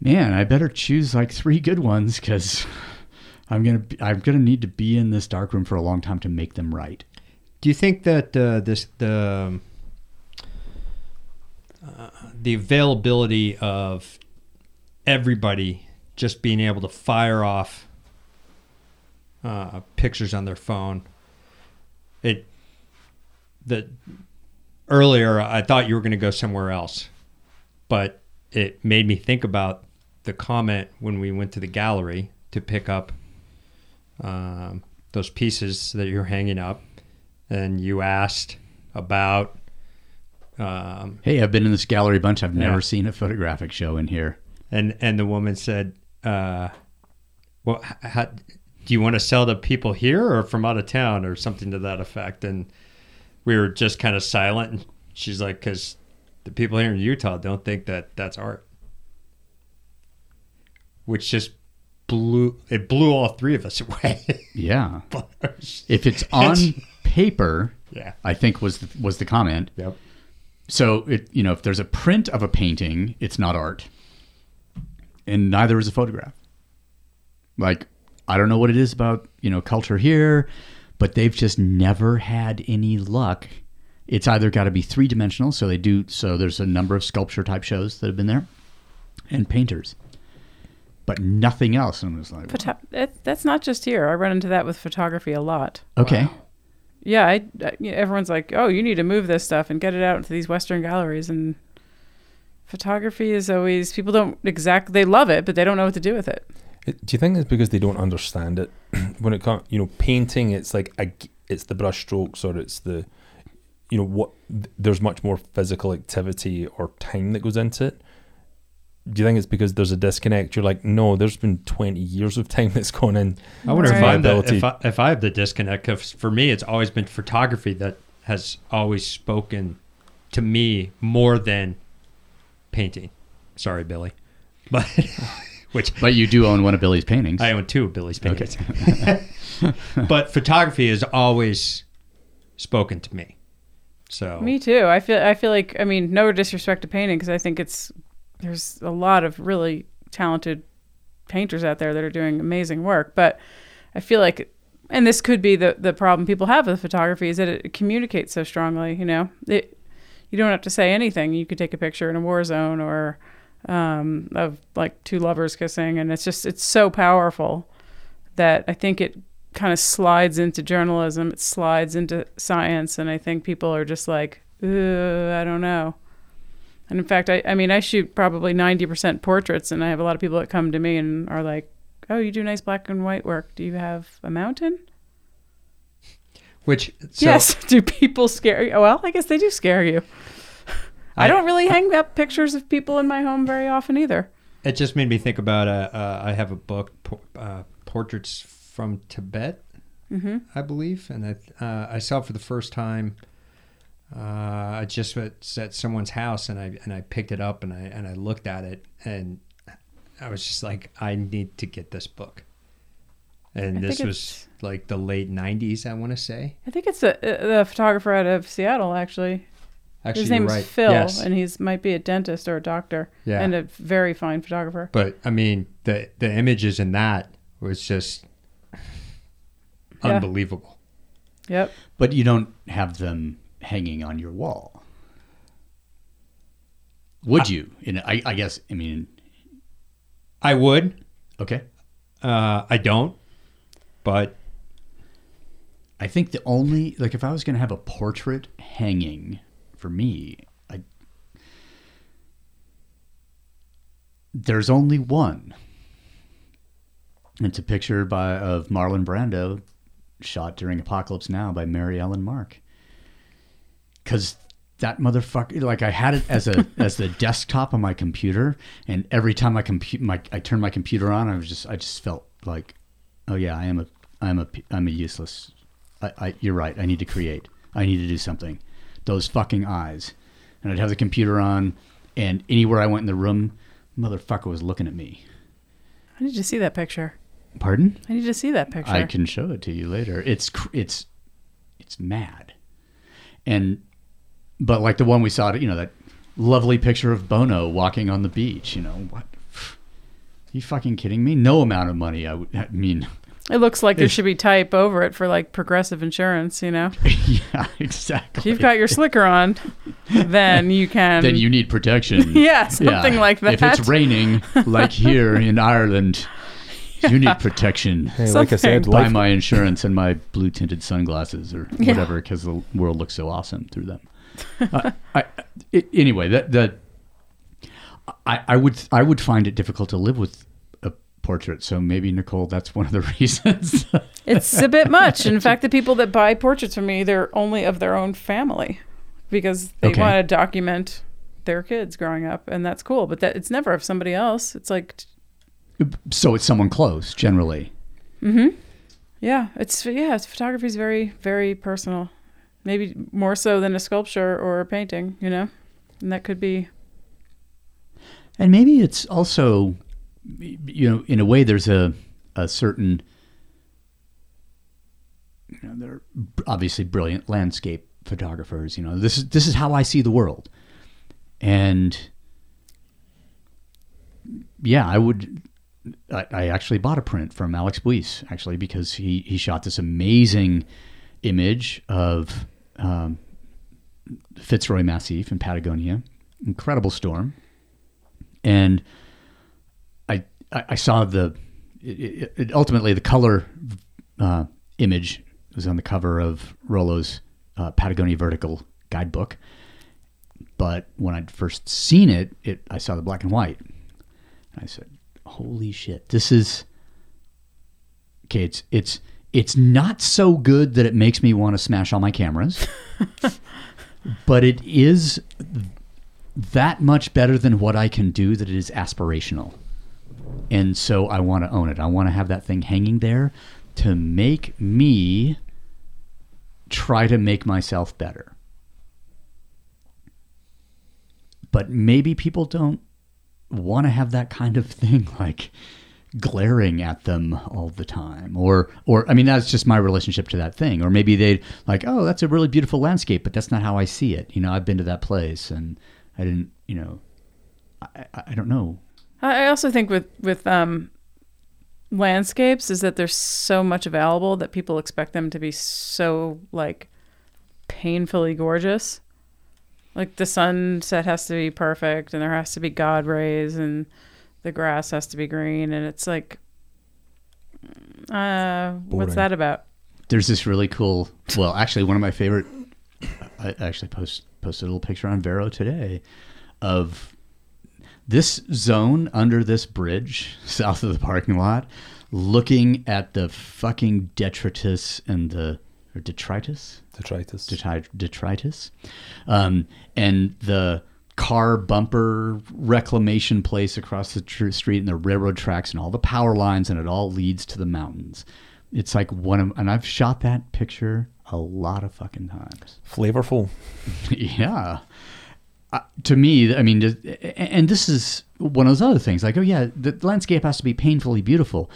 Man, I better choose like three good ones because I'm gonna I'm gonna need to be in this dark room for a long time to make them right. Do you think that uh, this the uh, the availability of everybody just being able to fire off uh, pictures on their phone? It the earlier I thought you were going to go somewhere else, but it made me think about the comment when we went to the gallery to pick up um, those pieces that you're hanging up and you asked about um, Hey, I've been in this gallery a bunch. I've Yeah. never seen a photographic show in here. and and the woman said uh, well how, do you want to sell to people here or from out of town or something to that effect? And we were just kind of silent. And she's like because the people here in utah don't think that that's art. Which just blew it blew all three of us away. Yeah. If it's on paper, yeah. I think was the, was the comment. yep. So it you know if there's a print of a painting, it's not art, and neither is a photograph. Like I don't know what it is about you know culture here, but they've just never had any luck. It's either got to be three dimensional, so they do. So there's a number of sculpture type shows that have been there, and painters, but nothing else. And I was like, Photo- it, that's not just here. I run into that with photography a lot. okay, Yeah, I, I- everyone's like, "Oh, you need to move this stuff and get it out into these Western galleries." And photography is always people don't exactly they love it, but they don't know what to do with it. It- Do you think it's because they don't understand it? when it comes, you know, painting, it's like a g it's the brush strokes or it's the, you know, what there's much more physical activity or time that goes into it. Do you think it's because there's a disconnect? You're like, no, there's been 20 years of time that's gone in. I wonder if I'm the, if I, if I have the disconnect. Because for me, it's always been photography that has always spoken to me more than painting. Sorry, Billy, but which but you do own one of Billy's paintings. I own two of Billy's paintings. but photography has always spoken to me. So Me too. I feel I feel like I mean, no disrespect to painting because I think it's there's a lot of really talented painters out there that are doing amazing work, but I feel like and this could be the the problem people have with photography is that it communicates so strongly, you know. It you don't have to say anything. You could take a picture in a war zone or um, of like two lovers kissing and it's just it's so powerful that I think it kind of slides into journalism, it slides into science, and I think people are just like, "Ugh, I don't know. And in fact, I, I mean, I shoot probably 90% portraits, and I have a lot of people that come to me and are like, oh, you do nice black and white work. Do you have a mountain? which so yes. Do people scare you? Well, I guess they do scare you. I, I- don't really hang up pictures of people in my home very often either. it just made me think about uh, uh, I have a book, uh, portraits from Tibet, hmm I believe, and I uh, I saw it for the first time. Uh, I just was at someone's house and I and I picked it up and I and I looked at it and I was just like, I need to get this book. And I this was like the late '90s, I want to say. I think it's a, a, a photographer out of Seattle, actually. Actually, His you're name's right. Phil, Yes. and he's might be a dentist or a doctor, Yeah. and a very fine photographer. But I mean, the the images in that was just Yeah. unbelievable. Yep. but you don't have them hanging on your wall. Would you? In I, I guess. I mean, I would. okay. Uh, I don't. But I think the only like if I was going to have a portrait hanging for me, I there's only one. It's a picture by of Marlon Brando, shot during Apocalypse Now by Mary Ellen Mark. Because that motherfucker, like I had it as a as the desktop on my computer, and every time I compute my I turned my computer on, I was just I just felt like, oh yeah, I am a I'm a I'm a useless. I, I you're right. I need to create. I need to do something. Those fucking eyes, and I'd have the computer on, and anywhere I went in the room, motherfucker was looking at me. I need to see that picture. Pardon? I need to see that picture. I can show it to you later. It's it's it's mad, and but like the one we saw, you know, that lovely picture of Bono walking on the beach. You know what? You fucking kidding me? No amount of money. I would. I mean, It looks like there should be type over it for like progressive insurance, you know? yeah, exactly. If you've got your slicker on, then you can. then you need protection. Yeah, something like that. If it's raining, like here in Ireland, you need protection. Hey, like I said, Something. Buy life, my insurance and my blue tinted sunglasses or Yeah. whatever because the world looks so awesome through them. uh, I, it, anyway, that that I, I would I would find it difficult to live with a portrait. So maybe Nicole, that's one of the reasons. It's a bit much. In fact, the people that buy portraits from me, they're only of their own family because they Okay. want to document their kids growing up, and that's cool. But that it's never of somebody else. It's like, so it's someone close generally. Mhm. Yeah, it's yeah, it's photography is very very personal. Maybe more so than a sculpture or a painting, you know, and that could be And maybe it's also, you know, in a way, there's a a certain, you know, they're obviously brilliant landscape photographers. You know, this is this is how I see the world, and yeah, I would. I, I actually bought a print from Alex Buisse actually because he he shot this amazing image of um, Fitzroy Massif in Patagonia, incredible storm and I I saw the it, it, it- ultimately the color uh, image was on the cover of Rolo's uh, Patagonia Vertical guidebook, but when I'd first seen it, it I saw the black and white, and I said, "Holy shit, this is." Okay, it's it's it's not so good that it makes me want to smash all my cameras, but it is that much better than what I can do that it is aspirational. And so I want to own it. I want to have that thing hanging there to make me try to make myself better. But maybe people don't want to have that kind of thing like glaring at them all the time or or I mean that's just my relationship to that thing or maybe they'd like oh that's a really beautiful landscape but that's not how I see it you know I've been to that place and I didn't you know I, I, I don't know I also think with with um, landscapes is that there's so much available that people expect them to be so like painfully gorgeous. Like the sunset has to be perfect, and there has to be God rays, and the grass has to be green, and it's like, uh, what's that about? there's this really cool well actually one of my favorite i actually post posted a little picture on vero today of this zone under this bridge south of the parking lot looking at the fucking detritus and the or detritus? Detritus. detri- detritus. Um, and the car bumper reclamation place across the tr- street and the railroad tracks and all the power lines and it all leads to the mountains. It's like one of and i've shot that picture a lot of fucking times. Flavorful. yeah uh, to me i mean and this is one of those other things like oh yeah the landscape has to be painfully beautiful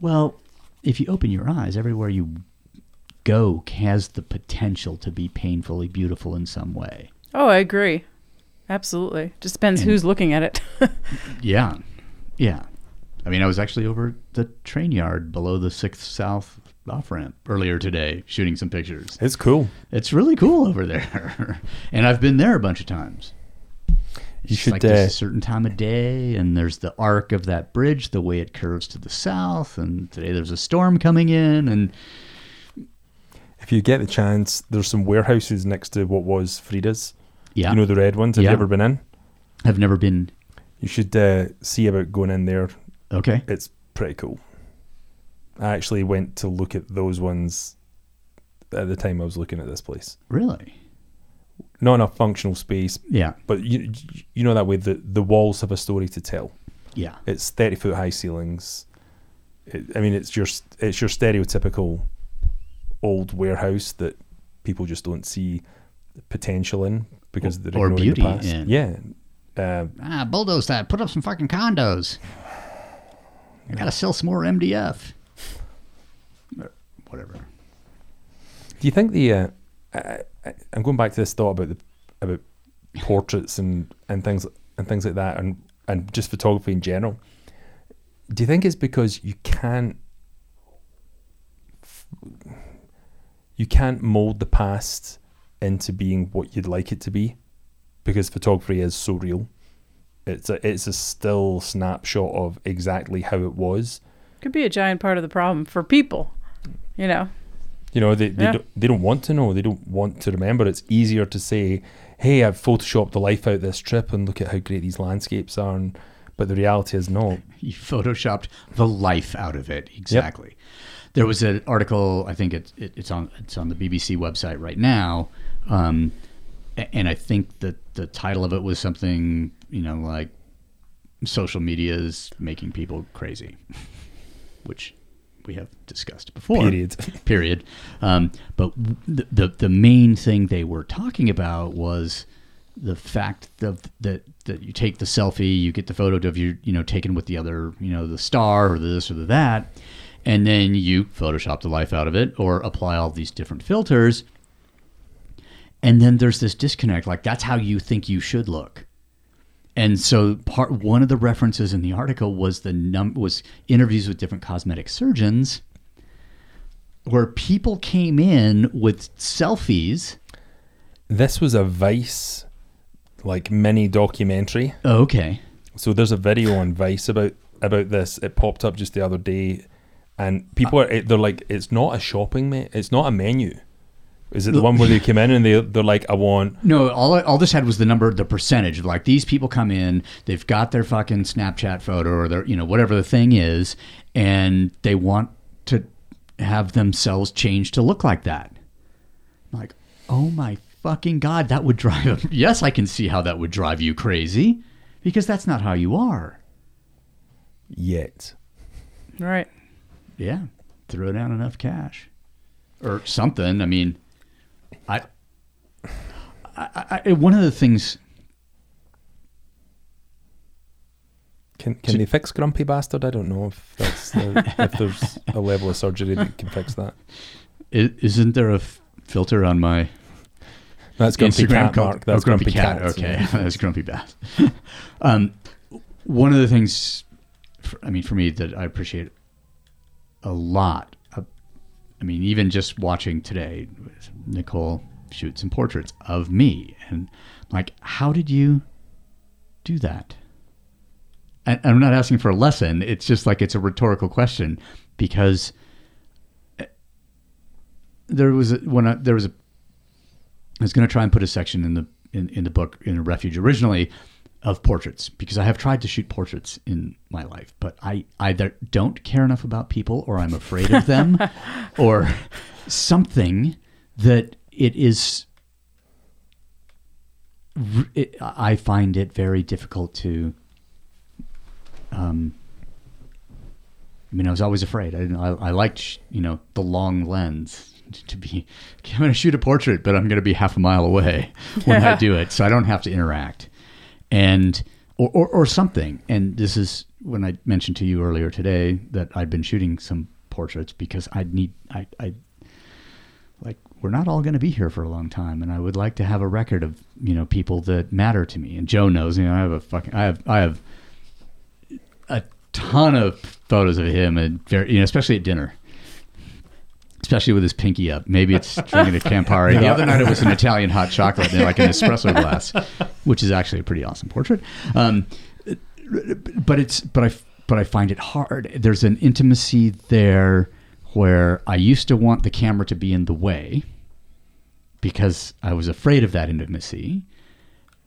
well if you open your eyes everywhere you go has the potential to be painfully beautiful in some way Oh, I agree. Absolutely. Just depends And- who's looking at it. yeah yeah i mean i was actually over the train yard below the sixth south off ramp earlier today shooting some pictures It's cool. it's really cool over there and i've been there a bunch of times You It's should, like uh, a certain time of day, and there's the arc of that bridge, the way it curves to the south, and today there's a storm coming in, and If you get the chance, there's some warehouses next to what was Frida's. yeah, You know the red ones. Have Yeah. you ever been in? I've never been. You should uh, see about going in there. Okay, It's pretty cool. I actually went to look at those ones at the time I was looking at this place. really? Not a functional space, Yeah, but you you know that way the the walls have a story to tell. yeah, It's thirty foot high ceilings. It, I mean, it's your it's your stereotypical old warehouse that people just don't see potential in because they're Or ignoring beauty the past. in. Yeah, uh, ah, bulldoze that. Put up some fucking condos. I gotta sell some more MDF. Or Whatever. Do you think the? Uh, I, I, I'm going back to this thought about the about portraits and, and things and things like that, and and just photography in general. Do you think it's because you can't you can't mold the past into being what you'd like it to be, because photography is so real. It's a it's a still snapshot of exactly how it was. Could be a giant part of the problem for people. You know, You know, they they, Yeah. don't, they don't want to know. They don't want to remember. It's easier to say, "Hey, I've photoshopped the life out of this trip, and look at how great these landscapes are." And, but the reality is, no. You photoshopped the life out of it. Exactly. There was an article. I think it's it, it's on it's on the BBC website right now, um, and I think that the title of it was something you know like social media is making people crazy, which we have discussed before. Period. Period. Um, but the, the the main thing they were talking about was the fact of that that you take the selfie, you get the photo of you, you know, taken with the other, you know, the star or the this or the that, and then you Photoshop the life out of it or apply all these different filters. And then there's this disconnect, like that's how you think you should look. And so part one of the references in the article was the num was interviews with different cosmetic surgeons where people came in with selfies. This was a Vice, like mini documentary. Oh, okay. So there's a video on Vice about about this. It popped up just the other day, and people are they're like, it's not a shopping me- it's not a menu. Is it the one where they come in and they they're like, I want No, all all this had was the number, the percentage of like these people come in, they've got their fucking Snapchat photo or their, you know, whatever the thing is, and they want to have themselves changed to look like that. I'm like, oh my fucking god, that would drive. Yes, I can see how that would drive you crazy, because that's not how you are. yet. right? Yeah, throw down enough cash or something. I mean, I, I, I one of the things. Can can they fix Grumpy Bastard? I don't know if that's the, if there's a level of surgery that can fix that. Isn't there a f- filter on my That's Grumpy Instagram Cat, called- Mark. That's oh, Grumpy, Grumpy, Cat. Cat. Okay, yeah. that's Grumpy Bass. um, one of the things, for, I mean, for me that I appreciate a lot. Of, I mean, even just watching today, Nicole shoot some portraits of me, and like, how did you do that? And I'm not asking for a lesson. It's just like it's a rhetorical question because eh, there was a, when I, there was a I was going to try and put a section in the in, in the book in a refuge originally of portraits because I have tried to shoot portraits in my life, but I either don't care enough about people or I'm afraid of them or something that it is it, I find it very difficult to um I mean, I was always afraid. I, I, I liked, you know, the long lens to be. I'm going to shoot a portrait, but I'm going to be half a mile away when I do it, so I don't have to interact, and or, or or something. And this is when I mentioned to you earlier today that I'd been shooting some portraits because I need I I we're not all going to be here for a long time, and I would like to have a record of you know people that matter to me. And Joe knows, you know, I have a fucking I have I have a ton of photos of him and very, you know, especially at dinner. Especially with his pinky up. Maybe it's drinking a Campari. The other night it was an Italian hot chocolate in like an espresso glass, which is actually a pretty awesome portrait. Um, but it's but I but I find it hard. There's an intimacy there where I used to want the camera to be in the way because I was afraid of that intimacy.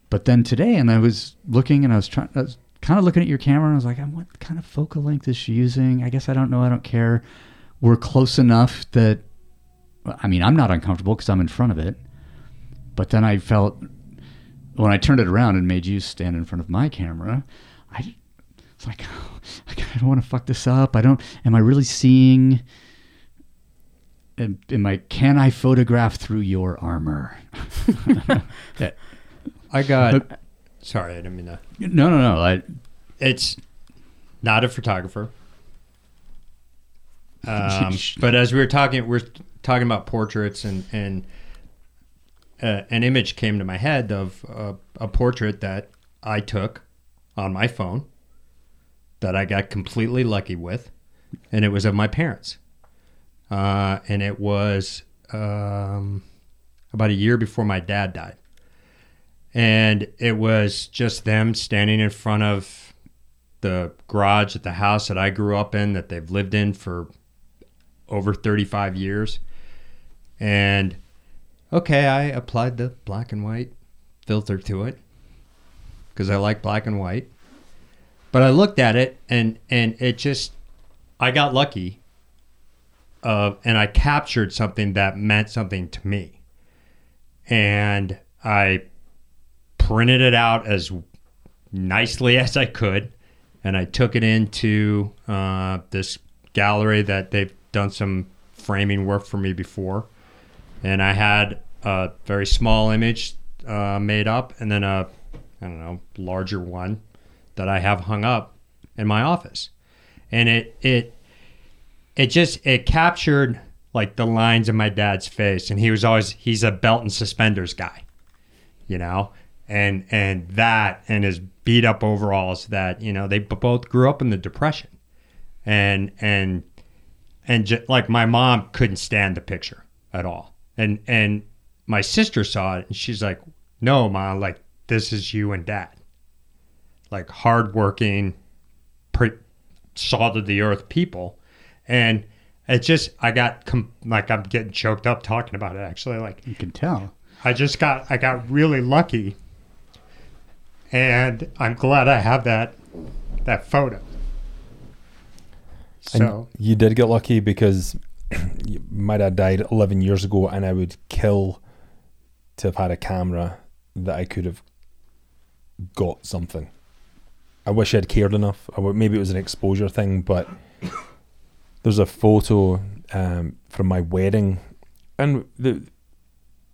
But then today, and I was looking and I was trying, I was kind of looking at your camera and I was like, I'm what kind of focal length is she using? I guess I don't know. I don't care. We're close enough that, I mean, I'm not uncomfortable because I'm in front of it. But then I felt when I turned it around and made you stand in front of my camera, I it's like, oh, I don't want to fuck this up. I don't. Am I really seeing? Am, am I? Can I photograph through your armor? that, I got. sorry, I didn't mean that. no, no, no. I, It's not a photographer. Um, but as we were talking, we're talking about portraits, and and uh, an image came to my head of uh, a portrait that I took on my phone that I got completely lucky with, and it was of my parents. Uh, and it was um, about a year before my dad died. And it was just them standing in front of the garage at the house that I grew up in, that they've lived in for over 35 years. And okay, I applied the black and white filter to it because I like black and white. But I looked at it and and it just I got lucky. Uh, and I captured something that meant something to me. And I printed it out as nicely as I could, and I took it into uh, this gallery that they've done some framing work for me before, and I had a very small image uh, made up, and then a I don't know larger one that I have hung up in my office, and it it it just it captured like the lines of my dad's face, and he was always he's a belt and suspenders guy, you know, and and that and his beat up overalls that you know they both grew up in the depression, and and and j- like my mom couldn't stand the picture at all, and and my sister saw it and she's like, no, mom, like this is you and dad. Like hardworking, pre- salt of the earth people, and it just I got com- like I'm getting choked up talking about it. Actually, like you can tell. I just got I got really lucky, and I'm glad I have that that photo. And So you did get lucky because my dad died 11 years ago, and I would kill to have had a camera that I could have got something. I wish I'd cared enough. Maybe it was an exposure thing, but there's a photo um, from my wedding, and the,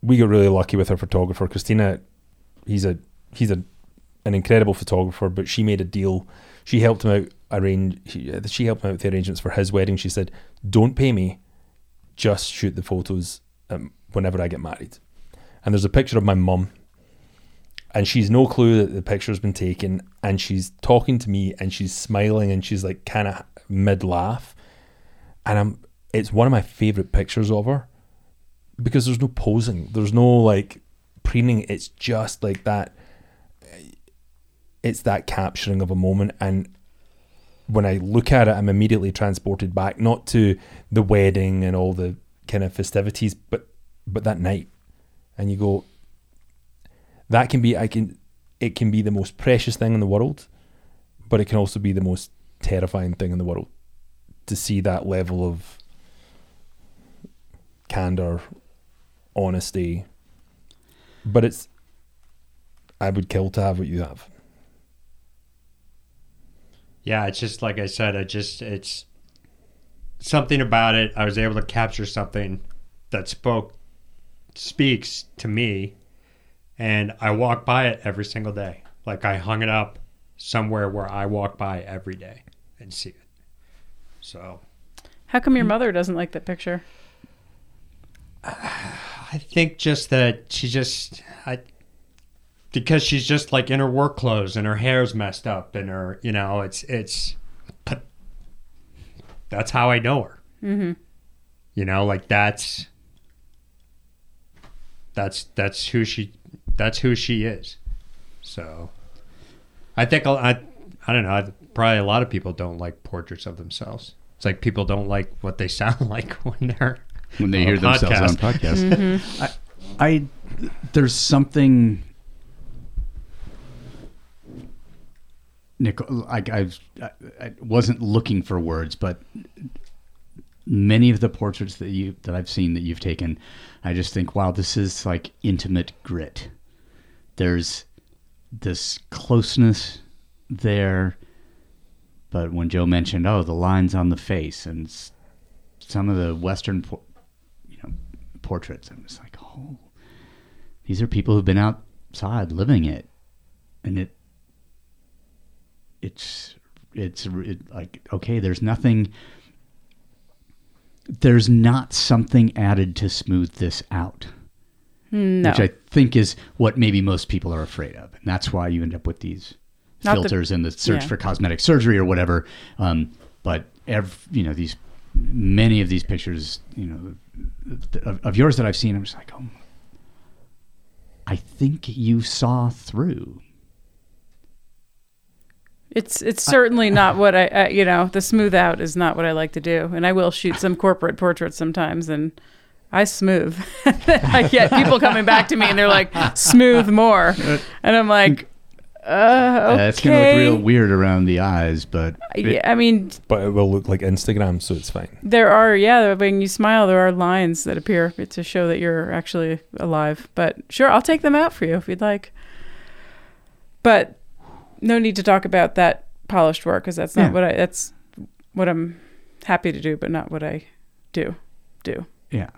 we got really lucky with our photographer, Christina. He's a he's a an incredible photographer, but she made a deal. She helped him out arrange. She, she helped him out with the arrangements for his wedding. She said, "Don't pay me, just shoot the photos um, whenever I get married." And there's a picture of my mum, and she's no clue that the picture's been taken, and she's talking to me, and she's smiling, and she's like kind of mid laugh, and I'm. It's one of my favorite pictures of her because there's no posing, there's no like preening. It's just like that it's that capturing of a moment and when I look at it I'm immediately transported back not to the wedding and all the kind of festivities but but that night and you go that can be I can it can be the most precious thing in the world but it can also be the most terrifying thing in the world to see that level of candor honesty but it's I would kill to have what you have yeah, it's just like I said. I just it's something about it. I was able to capture something that spoke speaks to me, and I walk by it every single day. Like I hung it up somewhere where I walk by every day and see it. So How come your mother doesn't like that picture? I think just that she just I because she's just like in her work clothes and her hair's messed up and her you know it's it's but that's how I know her. Mm-hmm. You know, like that's that's that's who she that's who she is. So I think I I don't know. I, probably a lot of people don't like portraits of themselves. It's like people don't like what they sound like when they're when they on hear a themselves on podcast. podcasts. Mm-hmm. I, I, there's something. Nicole, I, I, I wasn't looking for words, but many of the portraits that you that I've seen that you've taken, I just think, wow, this is like intimate grit. There's this closeness there, but when Joe mentioned, oh, the lines on the face and s- some of the Western, por- you know, portraits, I'm just like, oh, these are people who've been outside living it, and it, it's, it's it, like okay, there's nothing. There's not something added to smooth this out hmm, No. which I think is what maybe most people are afraid of, and that's why you end up with these Not the- filters and the search yeah. for cosmetic surgery or whatever. Um, but ev- you know these many of these pictures, you know, of, of yours that I've seen, I'm just like, oh, I think you saw through. It's it's certainly not what I, uh, you know, the smooth out is not what I like to do. And I will shoot some corporate portraits sometimes and I smooth. I get people coming back to me and they're like, smooth more. And I'm like, uh, Uh, it's gonna look real weird around the eyes, but it- Yeah, I mean, But it will look like Instagram, so it's fine. there are, yeah, when you smile, there are lines that appear to show that you're actually alive. But sure, I'll take them out for you if you'd like. But no need to talk about that polished work because that's not Yeah. what I, that's what I'm happy to do, but not what I do. Do. yeah,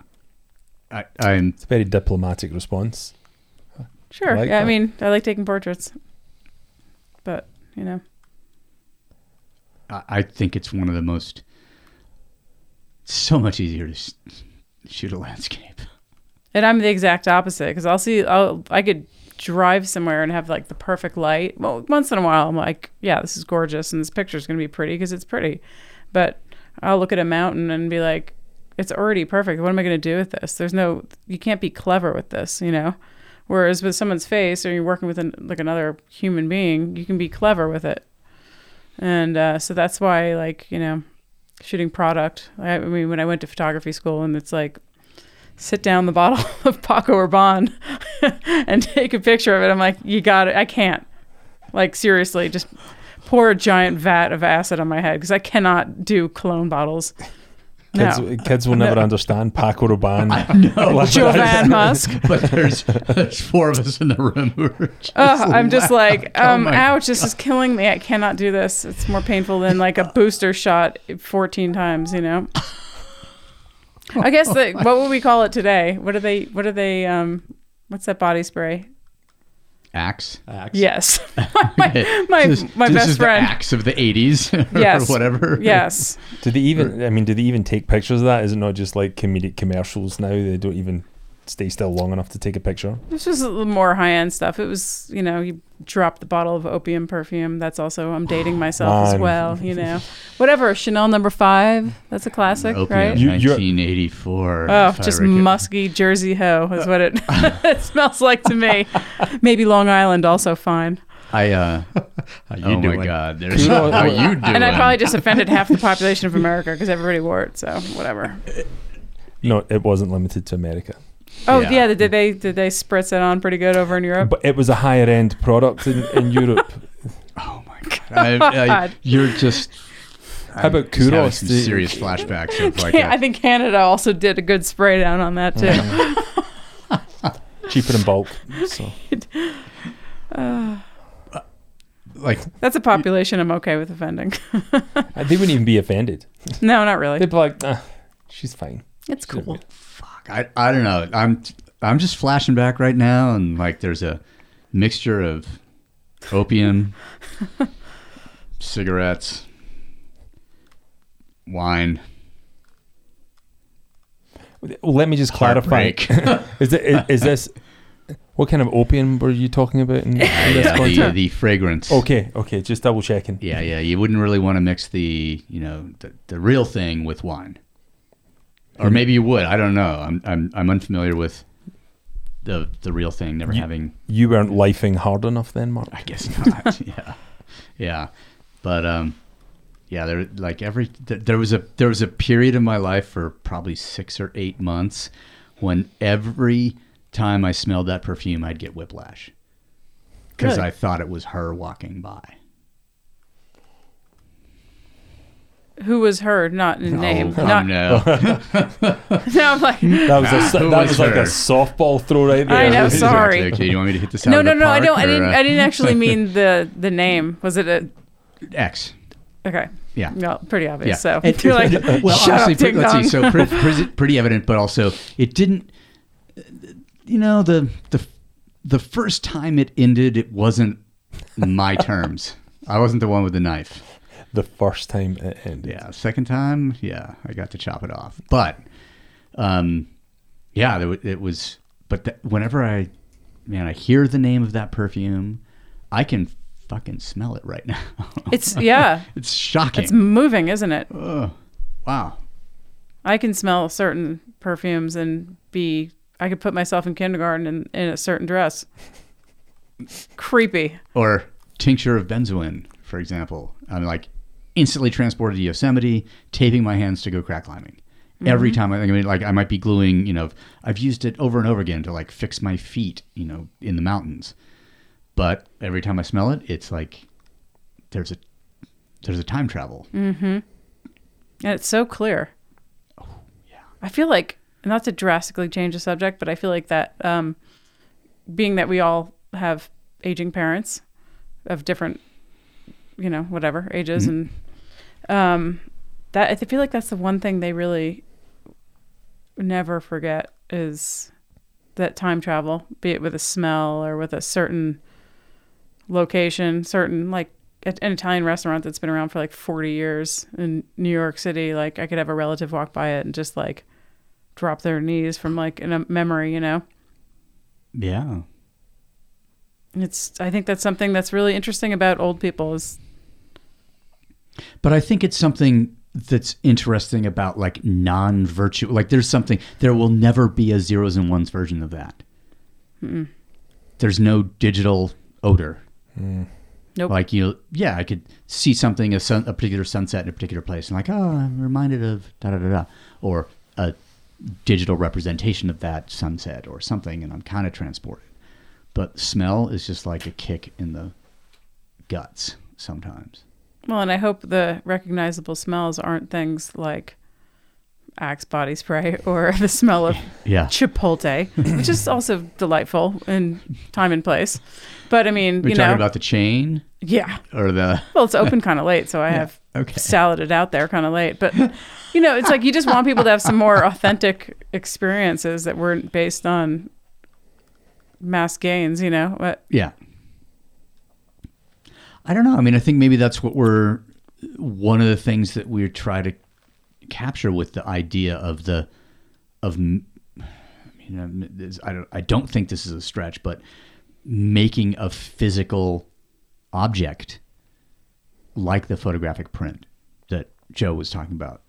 I, I'm It's a very diplomatic response. Sure. like yeah, I mean, I like taking portraits. You know, I I think it's one of the most so much easier to shoot a landscape. And I'm the exact opposite because I'll see, I'll, I could drive somewhere and have like the perfect light. Well, once in a while, I'm like, yeah, this is gorgeous and this picture is going to be pretty because it's pretty. But I'll look at a mountain and be like, it's already perfect. What am I going to do with this? There's no, you can't be clever with this, you know? Whereas with someone's face or you're working with an, like another human being, you can be clever with it. And uh, so that's why, like, you know, shooting product. I, I mean, when I went to photography school and it's like, sit down the bottle of Paco Rabanne and take a picture of it. I'm like, you got it. I can't. Like seriously, just pour a giant vat of acid on my head because I cannot do cologne bottles. Kids, No. kids will never understand Paco Rabanne. No, Jovan Musk. but there's there's four of us in the room who are just Ugh, I'm just like, Oh um, my ouch, this is killing me. I cannot do this. It's more painful than like a booster shot 14 times, you know? I guess the, what would we call it today? What are they, what are they, um, what's that body spray? Axe. Axe. Yes. my my, This my this best is friend. the axe of the 80s Yes. or whatever. Yes. Do they even? I mean, do they even take pictures of that? Is it not just like comedic commercials now? They don't even stay still long enough to take a picture. This was a little more high end stuff. It was, you know, you drop the bottle of opium perfume. That's also, I'm dating myself as well, you know. Whatever, Chanel number five. That's a classic, Opium, right? You- 1984. Oh, just musky Jersey hoe is what it, it smells like to me. Maybe Long Island also fine. I uh How you oh doing? my god, there's how what- you doing? And I probably just offended half the population of America because everybody wore it. So whatever. No, it wasn't limited to America, Oh Yeah. yeah, did they did they spritz it on pretty good over in Europe? but it was a higher end product in, in Europe. Oh my god. I, I, you're just How about kudos some serious flashbacks of like Yeah, I a, think Canada also did a good spray down on that too. cheaper in bulk. So like That's a population I'm okay with offending. Uh, they wouldn't even be offended. no, not really. They'd be like, ah, "She's fine." It's cool. I I don't know. I'm I'm just flashing back right now and like there's a mixture of opium, cigarettes, wine. Let me just clarify. Is, it, is, is this what kind of opium were you talking about in, in this Yeah, the, the fragrance. Okay, okay, just double checking. Yeah, yeah. You wouldn't really want to mix the, you know, the, the real thing with wine. Or maybe you would. I don't know. I'm I'm I'm unfamiliar with the the real thing. Never having. You weren't lifing hard enough then, Mark. I guess not. yeah, yeah, but um, yeah. There like every th- there was a there was a period in my life for probably six or eight months when every time I smelled that perfume, I'd get whiplash because I thought it was her walking by. Who was her? Not in name. Oh, not no. now. I'm like, That was a, that was was like a softball throw right there. I know, sorry. Okay, okay, you want me to hit this out no, no, no. I don't. I didn't. uh, I didn't actually mean the the name. Was it a X. okay? Yeah. Well, pretty obvious. Yeah. So And- you're like, well, shut honestly, up, pretty, ding let's see. So pretty, pretty, pretty evident, but also it didn't. You know, the the the first time it ended, it wasn't my terms. I wasn't the one with the knife. The first time it ended. Yeah. Second time, yeah, I got to chop it off. But, um, yeah, there, it was. But th- whenever I, man, I hear the name of that perfume, I can fucking smell it right now. it's yeah. it's shocking. It's moving, isn't it? Ugh. wow. I can smell certain perfumes and be. I could put myself in kindergarten in, in a certain dress. Creepy. or tincture of benzoin, for example. I'm like instantly transported to Yosemite, taping my hands to go crack climbing. Every mm-hmm. time I, I mean, like I might be gluing, you know, I've used it over and over again to like fix my feet, you know, in the mountains. But every time I smell it, it's like there's a there's a time travel. Mm-hmm. And it's so clear. Oh, yeah. I feel like, not to drastically change the subject, but I feel like that, um, being that we all have aging parents of different, you know, whatever ages, mm-hmm. and um, that I feel like that's the one thing they really never forget is that time travel, be it with a smell or with a certain location, certain like an Italian restaurant that's been around for like 40 years in New York City. Like I could have a relative walk by it and just like drop their knees from like in a memory, you know. Yeah. It's I think that's something that's really interesting about old people is But I think it's something that's interesting about like non virtue. Like there's something there will never be a zeros and ones version of that. There's no digital odor. Mm. Nope. Like you, yeah, I could see something a sun, a particular sunset in a particular place, and like, oh, I'm reminded of da da da da, or a digital representation of that sunset or something, and I'm kind of transported. But smell is just like a kick in the guts sometimes. Well, and I hope the recognizable smells aren't things like Axe body spray or the smell of Yeah. Chipotle, which is also delightful in time and place. But I mean, We're you talking know, about the chain yeah. or the Well, it's open kind of late, so I have okay. saladed out there kind of late. But you know, it's like you just want people to have some more authentic experiences that weren't based on mass gains. You know, but Yeah. I don't know. I mean, I think maybe that's what we're one of the things that we try to capture with the idea of the of you um, know this- I don't I don't think this is a stretch, but making a physical object like the photographic print that Joe was talking about,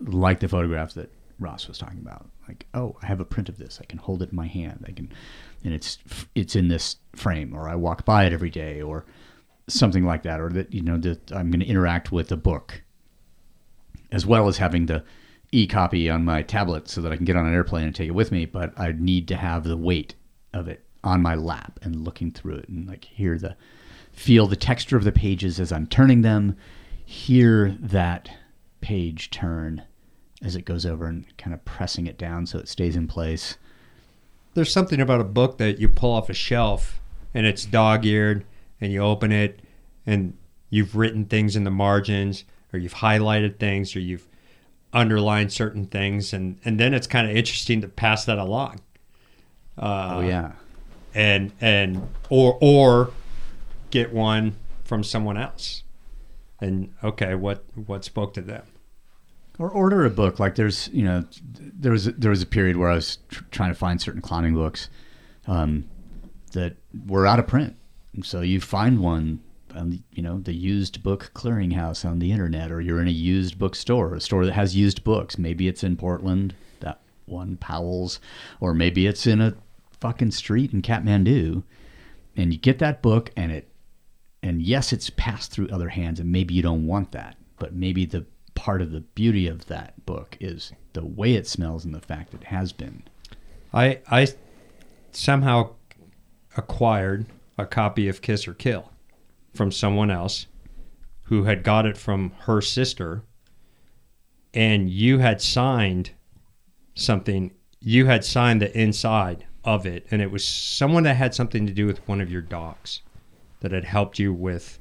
like the photographs that Ross was talking about. Like, oh, I have a print of this. I can hold it in my hand. I can, and it's it's in this frame, or I walk by it every day, or something like that, or that you know that I'm going to interact with a book, as well as having the e-copy on my tablet so that I can get on an airplane and take it with me. But I need to have the weight of it on my lap and looking through it and like hear the feel the texture of the pages as I'm turning them, hear that page turn as it goes over and kind of pressing it down so it stays in place. There's something about a book that you pull off a shelf and it's dog eared and you open it and you've written things in the margins or you've highlighted things or you've underlined certain things and, and then it's kind of interesting to pass that along. Uh, oh yeah. and and or or get one from someone else and okay what what spoke to them Or order a book. Like there's, you know, there was there was a period where I was tr- trying to find certain climbing books um, that were out of print. So you find one on you know the used book clearinghouse on the internet, or you're in a used bookstore, a store that has used books. Maybe it's in Portland, that one Powell's, or maybe it's in a fucking street in Kathmandu, and you get that book, and it, and yes, it's passed through other hands, and maybe you don't want that, but maybe the part of the beauty of that book is the way it smells and the fact it has been. I I somehow acquired a copy of Kiss or Kill from someone else who had got it from her sister and you had signed something you had signed the inside of it and it was someone that had something to do with one of your dogs that had helped you with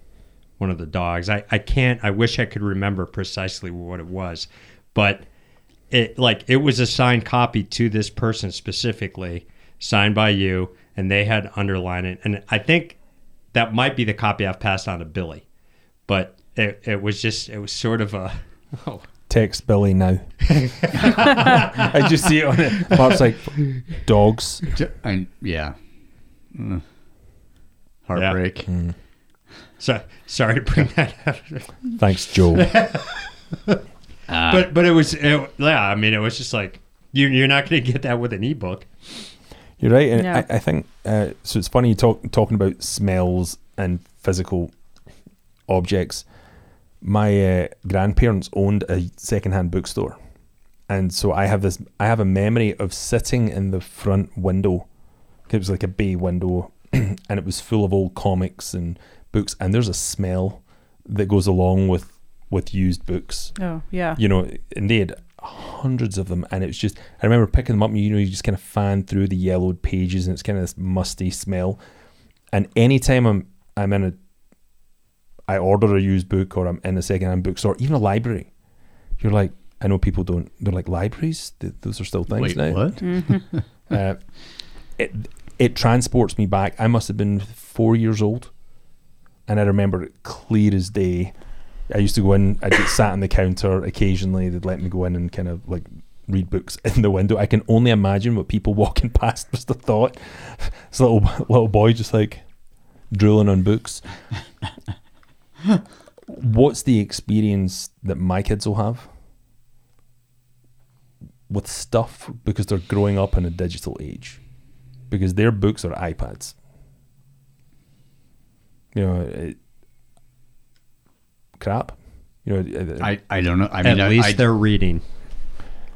one of the dogs. I, I can't i wish i could remember precisely what it was but it like it was a signed copy to this person specifically signed by you and they had underlined it and i think that might be the copy i've passed on to billy but it, it was just it was sort of a oh Text Billy now. I just see it on it. Mark's like, dogs. I, yeah. Mm. Heartbreak. so, sorry to bring that up Thanks, Joe. but but it was it, yeah i mean it was just like you, you're not going to get that with an ebook You're right, and Yeah. I, I think uh, so. It's funny you talk talking about smells and physical objects. My uh, grandparents owned a secondhand bookstore, and so I have this. I have a memory of sitting in the front window. It was like a bay window, and it was full of old comics and books. And there's a smell that goes along with with used books Oh, yeah. you know, had hundreds of them, and it was just. I remember picking them up. and You know, you just kind of fan through the yellowed pages, and it's kind of this musty smell. And anytime I'm I'm in a, I order a used book, or I'm in a secondhand bookstore, even a library. You're like, I know people don't. They're like libraries. Th- those are still things Wait, now. what? Uh, it it transports me back. I must have been four years old, and I remember it clear as day. I used to go in. I'd get sat on the counter occasionally. They'd let me go in and kind of like read books in the window. I can only imagine what people walking past must have thought. This little little boy just like drooling on books. What's the experience that my kids will have with stuff because they're growing up in a digital age? Because their books are iPads. You know, it, crap. You know, uh, uh, I, I don't know. I mean, at I, least I, they're reading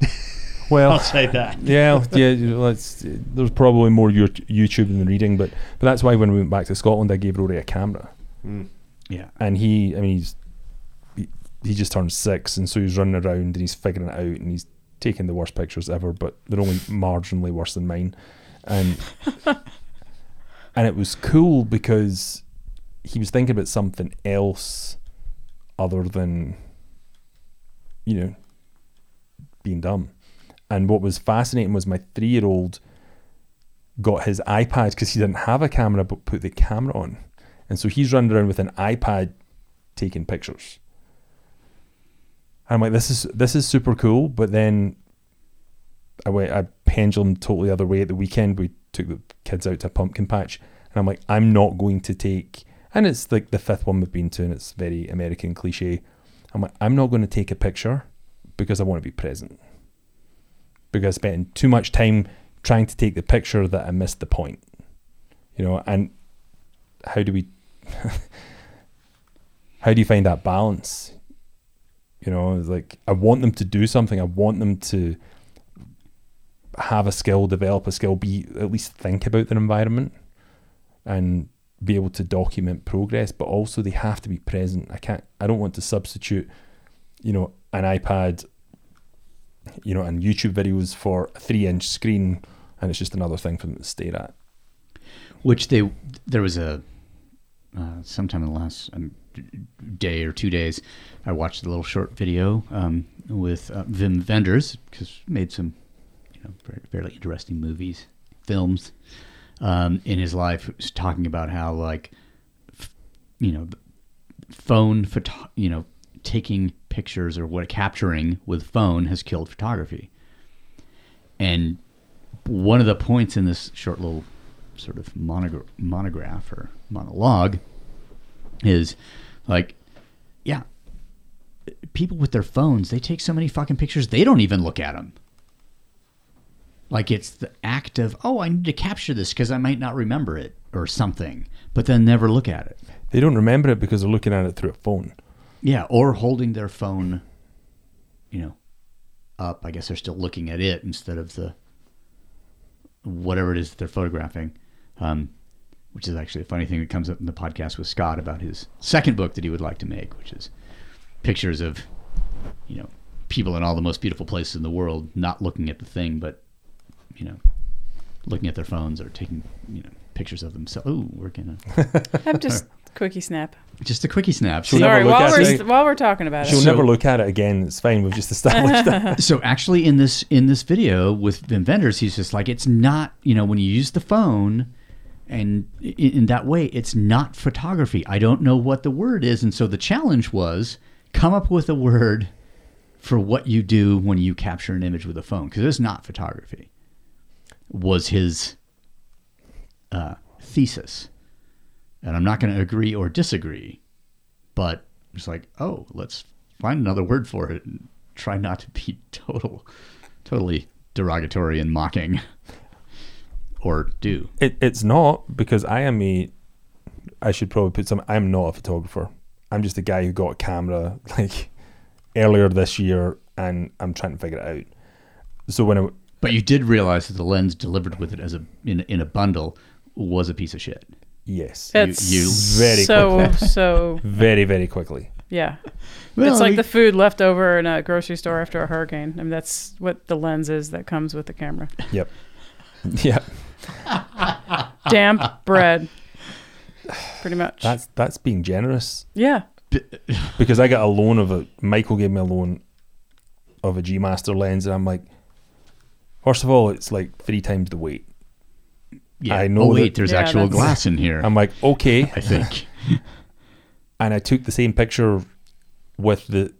well, i'll say that yeah, yeah. you know, Let's, there's probably more YouTube than reading, but but that's why when we went back to Scotland, I gave Rory a camera, mm. yeah. and he, I mean, he's he, he just turned six, and so he's running around and he's figuring it out, and he's taking the worst pictures ever, but they're only marginally worse than mine, and and it was cool because he was thinking about something else other than you know being dumb. And what was fascinating was my three year old got his iPad because he didn't have a camera but put the camera on. And so he's running around with an iPad taking pictures. I'm like, this is this is super cool. But then I went I pendulum totally the other way at the weekend. We took the kids out to a pumpkin patch and I'm like, I'm not going to take and it's like the fifth one we've been to and it's very American cliche. I'm like, I'm not going to take a picture because I want to be present. Because I spent too much time trying to take the picture that I missed the point. You know, and how do we how do you find that balance? You know, like I want them to do something. I want them to have a skill, develop a skill, be at least think about their environment and be able to document progress, but also they have to be present. I can't I don't want to substitute, you know, an iPad, you know, and YouTube videos for a three inch screen and it's just another thing for them to stare at. Which they there was a uh, sometime in the last um, day or two days, I watched a little short video um, with uh, Wim Wenders because made some you know fairly interesting movies, films um, in his life. Talking about how like f- you know phone photo you know taking pictures or what capturing with phone has killed photography. And one of the points in this short little sort of monogra- monograph or monologue is like, yeah, people with their phones, they take so many fucking pictures, they don't even look at them. Like it's the act of, oh, I need to capture this because I might not remember it or something, but then never look at it. They don't remember it because they're looking at it through a phone. Yeah, or holding their phone, you know, up. I guess they're still looking at it instead of the whatever it is that they're photographing. Um, which is actually a funny thing that comes up in the podcast with Scott about his second book that he would like to make, which is pictures of, you know, people in all the most beautiful places in the world, not looking at the thing, but you know, looking at their phones or taking you know pictures of themselves. Oh, we're gonna I'm just quickie snap. just a quickie snap. She'll See, never Sorry, look while at we're it. while we're talking about it. She'll it. So- never look at it again. It's fine. We've just established that. so actually in this in this video with Wim Wenders he's just like it's not you know when you use the phone and in, in that way it's not photography i don't know what the word is and so the challenge was come up with a word for what you do when you capture an image with a phone because it's not photography was his uh, thesis and i'm not going to agree or disagree but it's like oh let's find another word for it and try not to be total totally derogatory and mocking or do It, it's not because I am a. I should probably put some. I'm not a photographer. I'm just a guy who got a camera like earlier this year, and I'm trying to figure it out. So when I, but you did realize that the lens delivered with it as a in, in a bundle was a piece of shit yes, It's you very so so very very quickly. yeah. Well, it's like we- the food left over in a grocery store after a hurricane. I mean, that's what the lens is that comes with the camera. Yep. Yep. Damp bread, pretty much. That's that's being generous yeah. because I got a loan of a. Michael gave me a loan of a G Master lens, and I'm like, first of all, it's like three times the weight. yeah I oh, know oh wait that- there's Yeah, actual that's- glass in here I'm like, okay, i think and I took the same picture with the.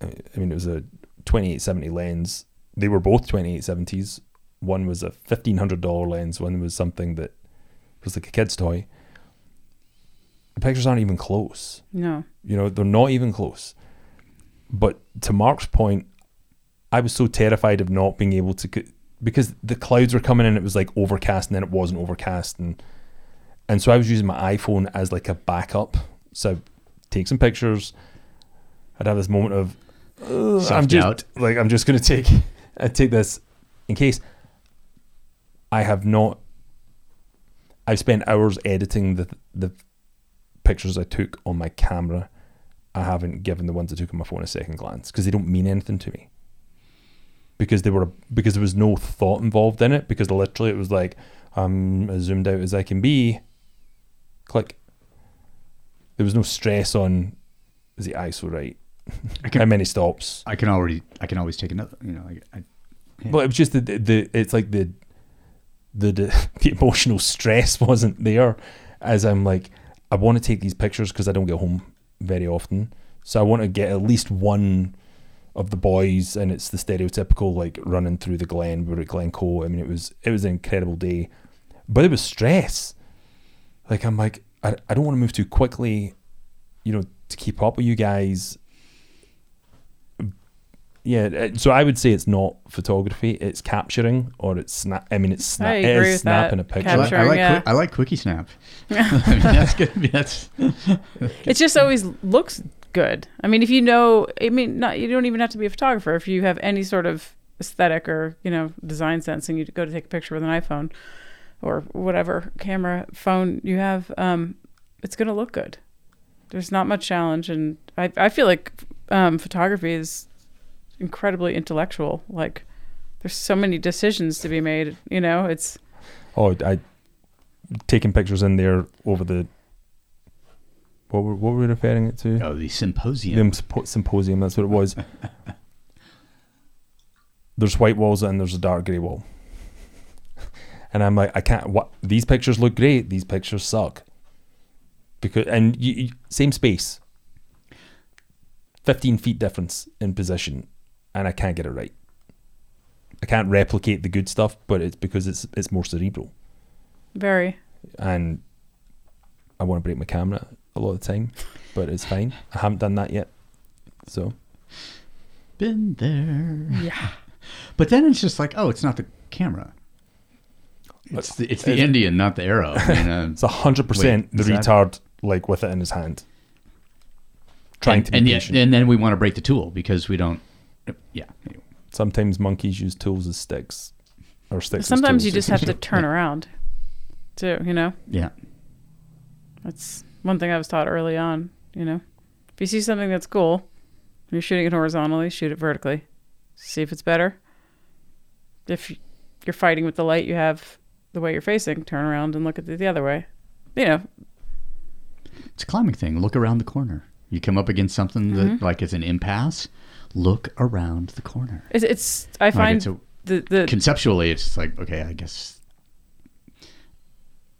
Uh, I mean, it was a 2870 lens. They were both 2870s. One was a $1,500 lens. One was something that was like a kid's toy. The pictures aren't even close. No. You know, they're not even close. But to Mark's point, I was so terrified of not being able to, c- because the clouds were coming in. It was like overcast, and then it wasn't overcast, and and so I was using my iPhone as like a backup. So I'd take some pictures. I'd have this moment of, "Ugh, I'm just Self-doubt. like I'm just gonna take, I take this in case. I have not. I've spent hours editing the the pictures I took on my camera. I haven't given the ones I took on my phone a second glance because they don't mean anything to me. Because they were because there was no thought involved in it. Because literally it was like I'm as zoomed out as I can be. Click. There was no stress on is the ISO right? can- How many stops? i can already i can always take another you know I, I, Well, it was just the, the, the it's like the, the the the emotional stress wasn't there. As I'm like, I want to take these pictures because I don't get home very often, so I want to get at least one of the boys, and it's the stereotypical like running through the Glen. We were at Glencoe. I mean, it was it was an incredible day, but it was stress. Like I'm like, I, I don't want to move too quickly, you know, to keep up with you guys yeah, so I would say it's not photography; it's capturing, or it's snap. I mean, it's I sna- it agree is with that. snapping a picture. I like, I like, yeah. Qui- I like quickie snap I mean, that's good that's It just always looks good. I mean, if you know, I mean, not you don't even have to be a photographer. If you have any sort of aesthetic or you know design sense, and you go to take a picture with an iPhone or whatever camera phone you have, um, it's gonna look good. There's not much challenge, and I I feel like um, photography is incredibly intellectual. Like, there's so many decisions to be made. You know, it's Oh, I taking pictures in there over the. What were what were we referring it to? oh the symposium The symposium. That's what it was. there's white walls and there's a dark grey wall, and I'm like, I can't. What these pictures look great. These pictures suck. Because and you, you, same space. Fifteen feet difference in position, and I can't get it right. I can't replicate the good stuff, but it's because it's it's more cerebral, very and I want to break my camera a lot of time, but it's fine. I haven't done that yet, so Been there. Yeah. But then it's just like, oh, it's not the camera. It's the, it's the Indian, not the arrow. I mean, uh, it's a hundred percent Wait, the is that- retard like with it in his hand, trying and, to be and, yet, and then we want to break the tool because we don't. Yeah. anyway. Sometimes monkeys use tools as sticks, or sticks. as Sometimes you just have to turn around, too. You know, Yeah. that's one thing I was taught early on. You know, if you see something that's cool, you're shooting it horizontally, shoot it vertically, see if it's better. If you're fighting with the light you have the way you're facing, turn around and look at it the other way. You know, It's a climbing thing. Look around the corner. You come up against something that mm-hmm. like is an impasse. Look around the corner. it's, it's I Like, find it's a- the the conceptually, it's like okay, I guess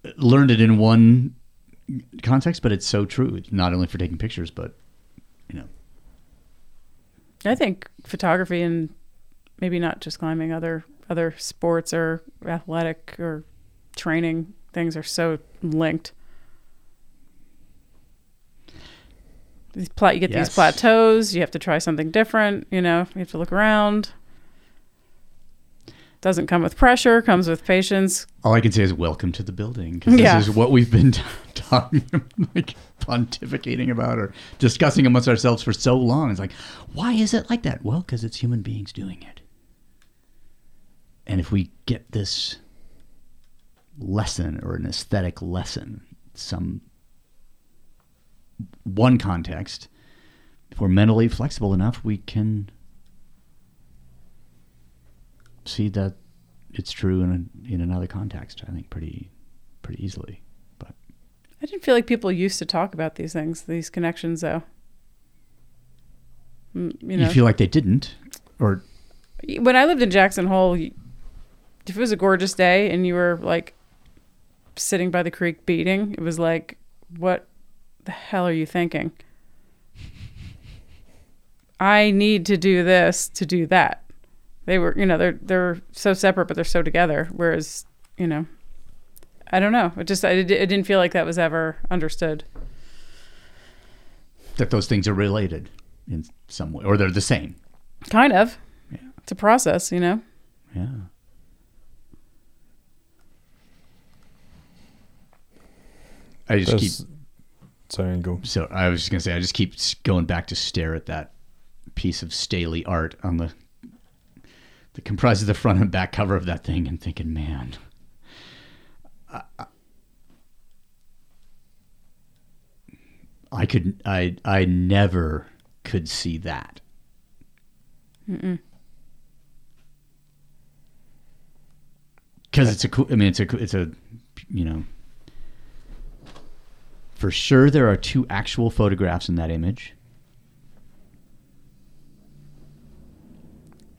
uh, learned it in one context, but it's so true. Not only for taking pictures, but you know, I think photography and maybe not just climbing, other other sports or athletic or training things are so linked. These pla- you get Yes. these plateaus. You have to try something different. You know, you have to look around. Doesn't come with pressure. Comes with patience. all I can say is welcome to the building because this is what we've been talking, like pontificating about or discussing amongst ourselves for so long. It's like, why is it like that? Well, because it's human beings doing it. And if we get this lesson or an aesthetic lesson, some one context, if we're mentally flexible enough, we can see that it's true in a, in another context. I think pretty pretty easily. But I didn't feel like people used to talk about these things, these connections, though. Mm, You you, feel like they didn't, or when I lived in Jackson Hole, if it was a gorgeous day and you were like sitting by the creek beating, it was like, what the hell are you thinking? I need to do this to do that. They were, you know, they're they're so separate, but they're so together. Whereas, you know, I don't know. It just I, did- it didn't feel like that was ever understood. that those things are related in some way, or they're the same. Kind of. Yeah. It's a process, you know. Yeah. I just There's- keep Sorry, and go. so I was just gonna say I just keep going back to stare at that piece of Staley art on the that comprises the front and back cover of that thing and thinking, man, I, I- could I I never could see that. Because it's a cool. I mean, it's a it's a you know. For sure, there are two actual photographs in that image.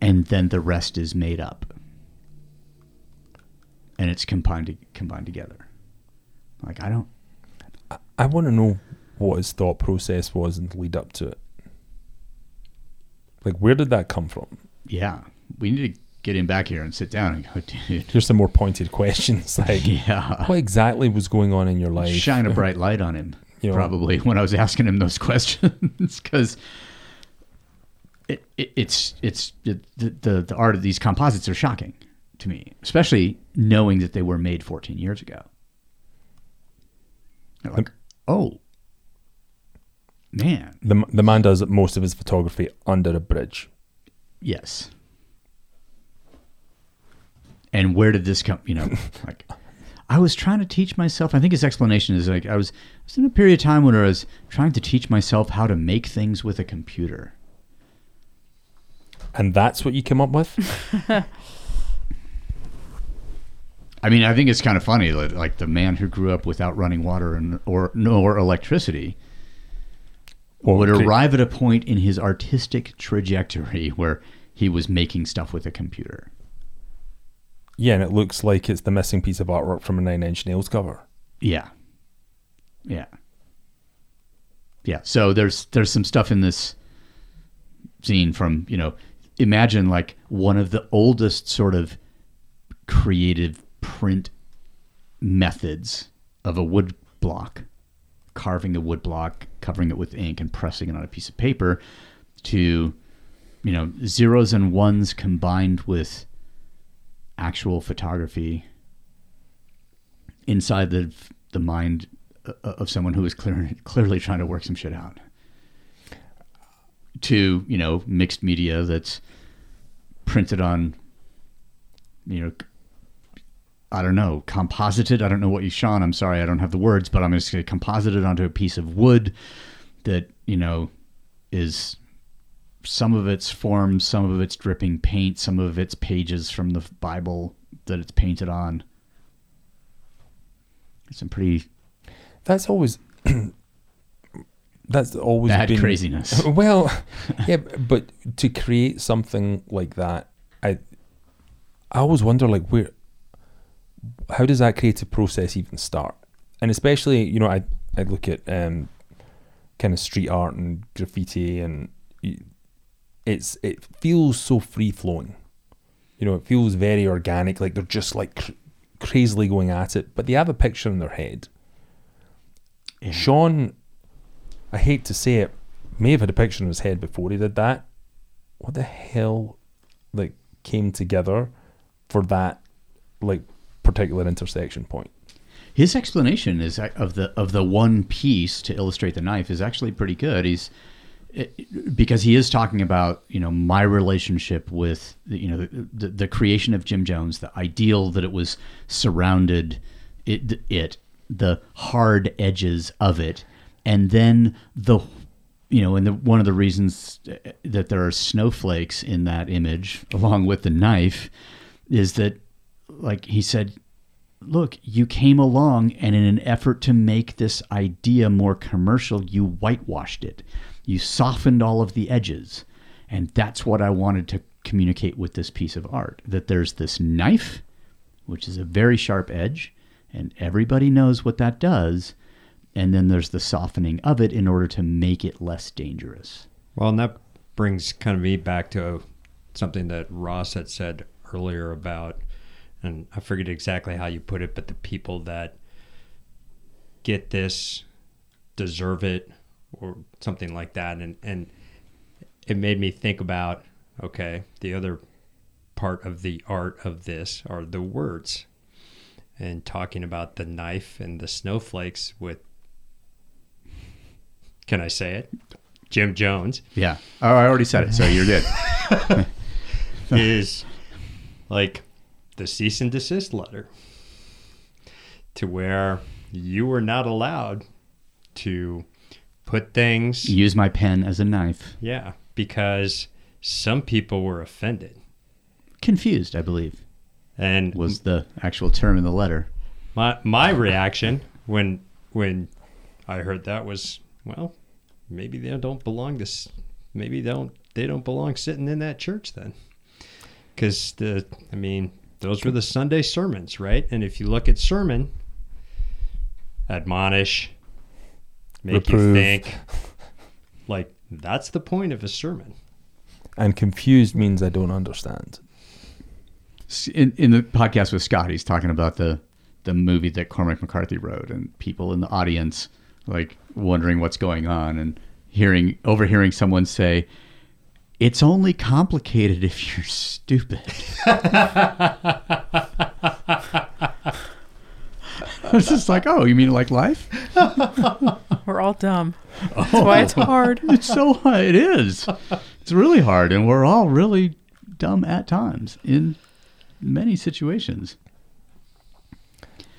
And then the rest is made up. And it's combined combined together. Like I don't I want to know what his thought process was and lead up to it. Like, where did that come from? yeah. We need to get him back here and sit down and go, dude. Here's some more pointed questions. Like, Yeah. what exactly was going on in your life? Shine a bright light on him. You know. probably when I was asking him those questions because it, it, it's it's it, the, the the art of these composites are shocking to me, especially knowing that they were made 14 years ago. Like, oh, man, The, the man does most of his photography under a bridge. yes. And where did this come? You know, like I was trying to teach myself. I think his explanation is like I was, I was in a period of time when I was trying to teach myself how to make things with a computer. And that's what you came up with? I mean, I think it's kind of funny, that, like the man who grew up without running water and or nor electricity would okay. arrive at a point in his artistic trajectory where he was making stuff with a computer. Yeah, and it looks like it's the missing piece of artwork from a Nine Inch Nails cover. Yeah, yeah, yeah. So there's there's some stuff in this zine from you know, imagine like one of the oldest sort of creative print methods of a wood block carving a wood block, covering it with ink, and pressing it on a piece of paper, to you know zeros and ones combined with actual photography inside the the mind uh, of someone who is clear, clearly trying to work some shit out to you know mixed media that's printed on you know I don't know composited. I don't know what you Sean I'm sorry I don't have the words but I'm just going to composite it onto a piece of wood that you know is some of its forms some of it's dripping paint some of it's pages from the Bible that it's painted on. It's some pretty That's always that's always bad been craziness Well, yeah, but to create something like that, I I always wonder like where how does that creative process even start? And especially, you know, I I look at um kind of street art and graffiti and it's it feels so free flowing. You know, it feels very organic like they're just like cr- crazily going at it, but they have a picture in their head. Sean I hate to say it, may have had a picture in his head before he did that. What the hell, like, came together for that, like, particular intersection point? His explanation is uh, of the of the one piece to illustrate the knife is actually pretty good. He's it- because he is talking about you know my relationship with you know the, the, the creation of Gym Jones, the ideal that it was surrounded it it the hard edges of it, and then the you know, and the, one of the reasons uh, that there are snowflakes in that image, along with the knife, is that, like he said, look, you came along and in an effort to make this idea more commercial, you whitewashed it. You softened all of the edges. And that's what I wanted to communicate with this piece of art that there's this knife, which is a very sharp edge, and everybody knows what that does. And then there's the softening of it in order to make it less dangerous. Well, and that brings kind of me back to something that Ross had said earlier about, and I forget exactly how you put it, but the people that get this deserve it or something like that. And, and it made me think about okay, the other part of the art of this are the words and talking about the knife and the snowflakes with can I say it? Gym Jones Yeah. Oh, I already said it, so you're good. is like the cease and desist letter to where you were not allowed to put things Use my pen as a knife. yeah because some people were offended Confused, I believe, and was the actual term in the letter. my my reaction when when I heard that was well maybe they don't belong this maybe they don't they don't belong sitting in that church then. Because the I mean those were the Sunday sermons right? And if you look at sermon admonish make you think. Like that's the point of a sermon. And confused means I don't understand. In, in the podcast with Scott, he's talking about the the movie that Cormac McCarthy wrote, and people in the audience like wondering what's going on, and hearing overhearing someone say, "It's only complicated if you're stupid." It's just like, oh, you mean like life? We're all dumb. That's oh. why it's hard. It's so hard. It is. It's really hard, and we're all really dumb at times in many situations.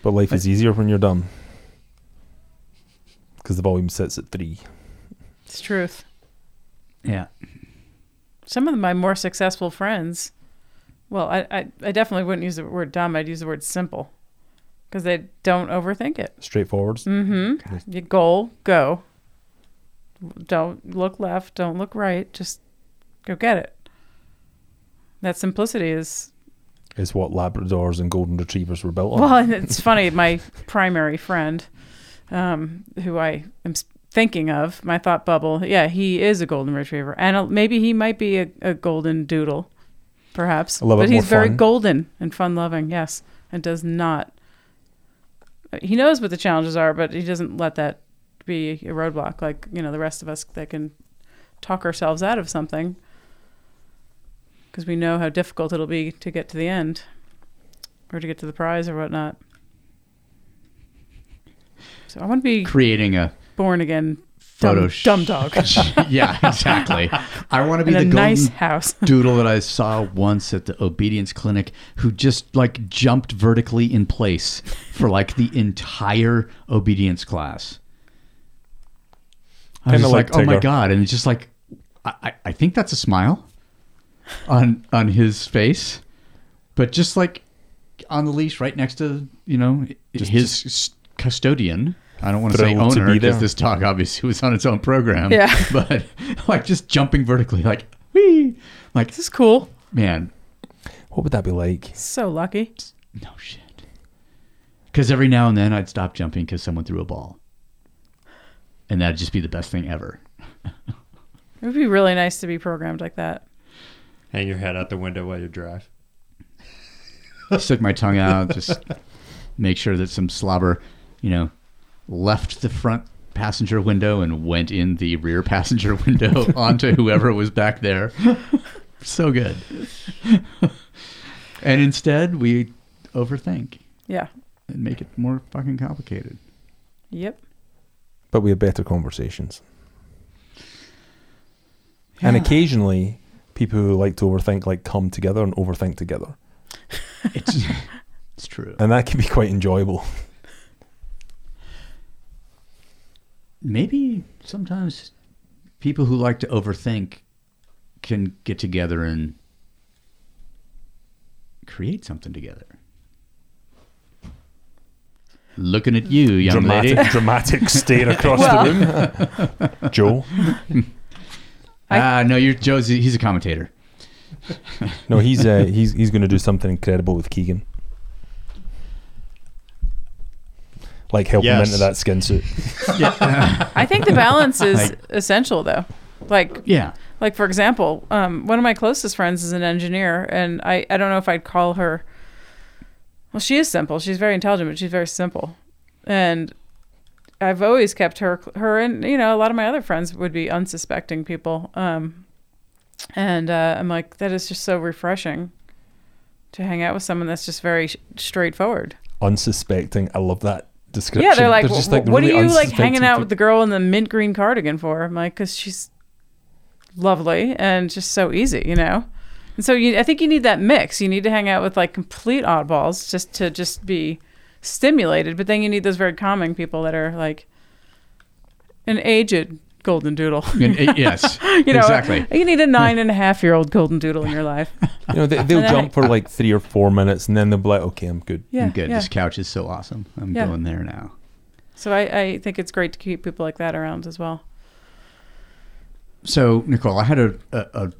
But life is easier when you're dumb. Because the volume sits at three. It's truth. Yeah. Some of my more successful friends, well, I, I, I definitely wouldn't use the word dumb. I'd use the word simple because they don't overthink it. Straightforward. Mm-hmm. You goal, go. Don't look left. Don't look right. Just go get it. That simplicity is Is what Labradors and Golden Retrievers were built on. well. And it's funny. My primary friend, um, who I am s- thinking of, my thought bubble. Yeah, he is a golden retriever, and uh, maybe he might be a, a golden doodle, perhaps. A but he's very fun. golden and fun-loving. Yes, and does not. He knows what the challenges are, but he doesn't let that be a roadblock. Like you know, the rest of us that can talk ourselves out of something because we know how difficult it'll be to get to the end or to get to the prize or whatnot. So I want to be Creating a born again photo dumb, sh- dumb dog yeah, exactly. I want to be in a the golden nice house. doodle that I saw once at the obedience clinic who just like jumped vertically in place for like the entire obedience class. I was just like like, oh my god! And it's just like, I, I- I think that's a smile on on his face, but just like on the leash, right next to you know his s- custodian. I don't want to say Thrilled to owner be because there. this talk obviously was on its own program. Yeah. but like just jumping vertically, like whee, like This is cool. man, What would that be like? So lucky. no shit. Because every now and then I'd stop jumping because someone threw a ball, and that'd just be the best thing ever. It would be really nice to be programmed like that. Hang your head out the window while you drive. Stick my tongue out, just make sure that some slobber, you know, left the front passenger window and went in the rear passenger window onto whoever was back there. so good. and instead, we overthink Yeah. and make it more fucking complicated. Yep. But we have better conversations. And occasionally, people who like to overthink like come together and overthink together, It's it's true. and that can be quite enjoyable. Maybe sometimes people who like to overthink can get together and create something together. Looking at you, young dramatic, lady. dramatic stare across the room. Joe, Ah, no, you're Joe's. He's a commentator. no, he's uh, he's he's going to do something incredible with Keegan, like help him into that skin suit. I think the balance is Like- essential though. Like Yeah, like for example, um, one of my closest friends is an engineer and I, I don't know if I'd call her well, she is simple. She's very intelligent, but she's very simple. And I've always kept her her and you know, a lot of my other friends would be unsuspecting people. Um and uh, I'm like, that is just so refreshing to hang out with someone that's just very sh- straightforward. Unsuspecting, I love that description. Yeah, they're like, just "Wh- what are you like hanging out with the girl in the mint green cardigan for? I'm like, because she's lovely and just so easy, you know. And so you, I think you need that mix. You need to hang out with like complete oddballs just to just be stimulated, but then you need those very calming people that are like an aged golden doodle. And, uh, yes, you know, exactly. You need a nine and a half year old golden doodle in your life. You know, they, they'll jump I- for like three or four minutes, and then they'll be like, "Okay, I'm good." Yeah, I'm good. yeah. This couch is so awesome. I'm Yeah. going there now. So I, I think it's great to keep people like that around as well. So, Nicole, I had a, a, a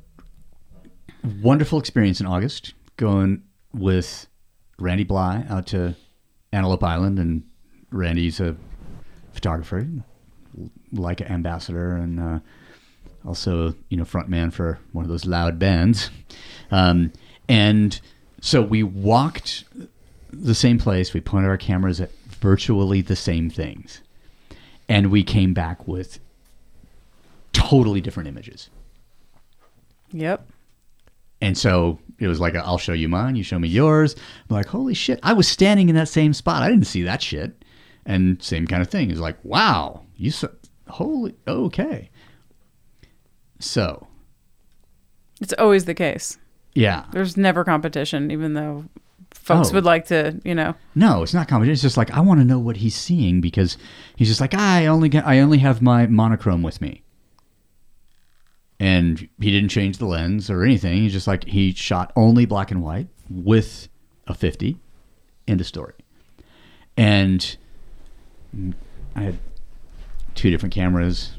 wonderful experience in August going with Randy Blythe out to Antelope Island, and Randy's a photographer, Leica ambassador, and uh, also you know frontman for one of those loud bands. Um, and so we walked the same place. We pointed our cameras at virtually the same things, and we came back with totally different images. Yep. And so it was like, i I'll show you mine, you show me yours. I'm like, holy shit, I was standing in that same spot. I didn't see that shit. And same kind of thing. It's like, wow, you saw, holy, okay. So, It's always the case. yeah. There's never competition, even though folks Oh. would like to, you know. No, it's not competition. It's just like, I want to know what he's seeing because he's just like, I only, get, I only have my monochrome with me. And he didn't change the lens or anything. He's just like, he shot only black and white with a 50. End of story. And I had two different cameras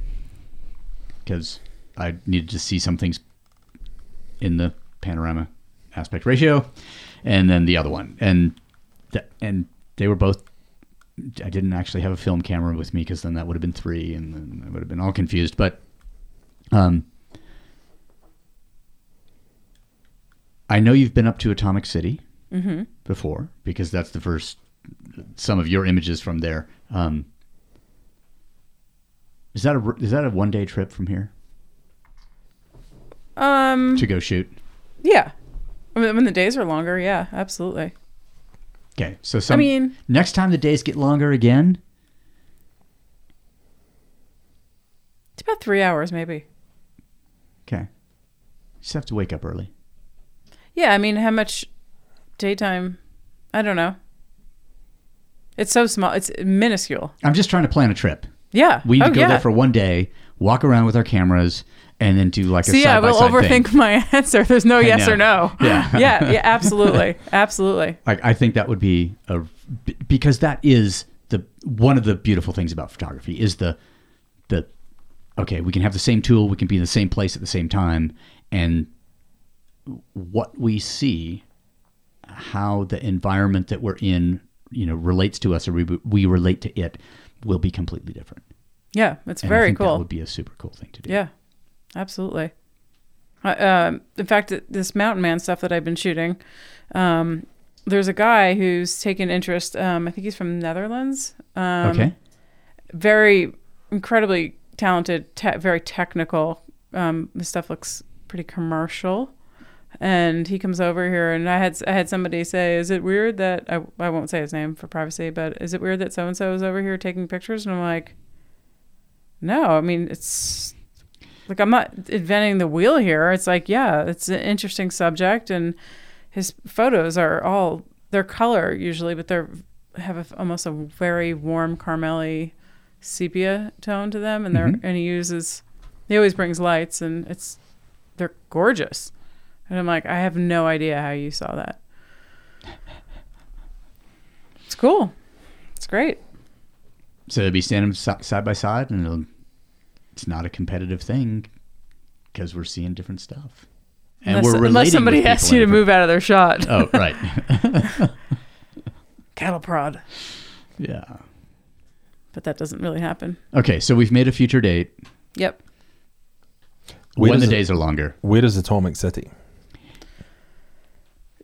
because I needed to see some things in the panorama aspect ratio, and then the other one, and th- and they were both. I didn't actually have a film camera with me because then that would have been three, and then I would have been all confused. But, um, I know you've been up to Atomic City before because that's the first. Some of your images from there. Um, Is that a is that a one day trip from here Um, to go shoot? yeah. I mean, when the days are longer, yeah, absolutely. Okay, so some, I mean- next time the days get longer again, It's about three hours, maybe. okay, you just have to wake up early. Yeah, I mean, how much daytime? I don't know. It's so small. It's minuscule. I'm just trying to plan a trip. Yeah. We need oh, to go yeah. there for one day, walk around with our cameras, and then do like a side by we'll overthink thing. my answer. There's no yes know. or no. Yeah. yeah, yeah, absolutely, absolutely. Like I think that would be a because that is the one of the beautiful things about photography is the the okay we can have the same tool we can be in the same place at the same time and what we see how the environment that we're in you know relates to us or we, we relate to it will be completely different Yeah, it's and very cool. that would be a super cool thing to do Yeah, absolutely. Uh, um, in fact, this mountain man stuff that I've been shooting, um, there's a guy who's taken interest. Um, I think he's from Netherlands. Um, okay Very incredibly talented, te- very technical. Um, this stuff looks pretty commercial. And he comes over here, and I had I had somebody say, "Is it weird that I I won't say his name for privacy, but is it weird that so and so is over here taking pictures?" And I'm like, "No, I mean it's like I'm not inventing the wheel here. It's like, yeah, it's an interesting subject, and his photos are all they're color usually, but they're have a, almost a very warm caramelly sepia tone to them, and they're mm-hmm. and he uses he always brings lights, and it's they're gorgeous. And I'm like, I have no idea how you saw that. It's cool. It's great. so they'd be standing side by side and it'll, it's not a competitive thing because we're seeing different stuff and unless, we're relating unless somebody asks you to in move out of their shot. oh right Cattle prod. yeah But that doesn't really happen. Okay, so we've made a future date Yep. Where when the it- days are longer. Where is Atomic City?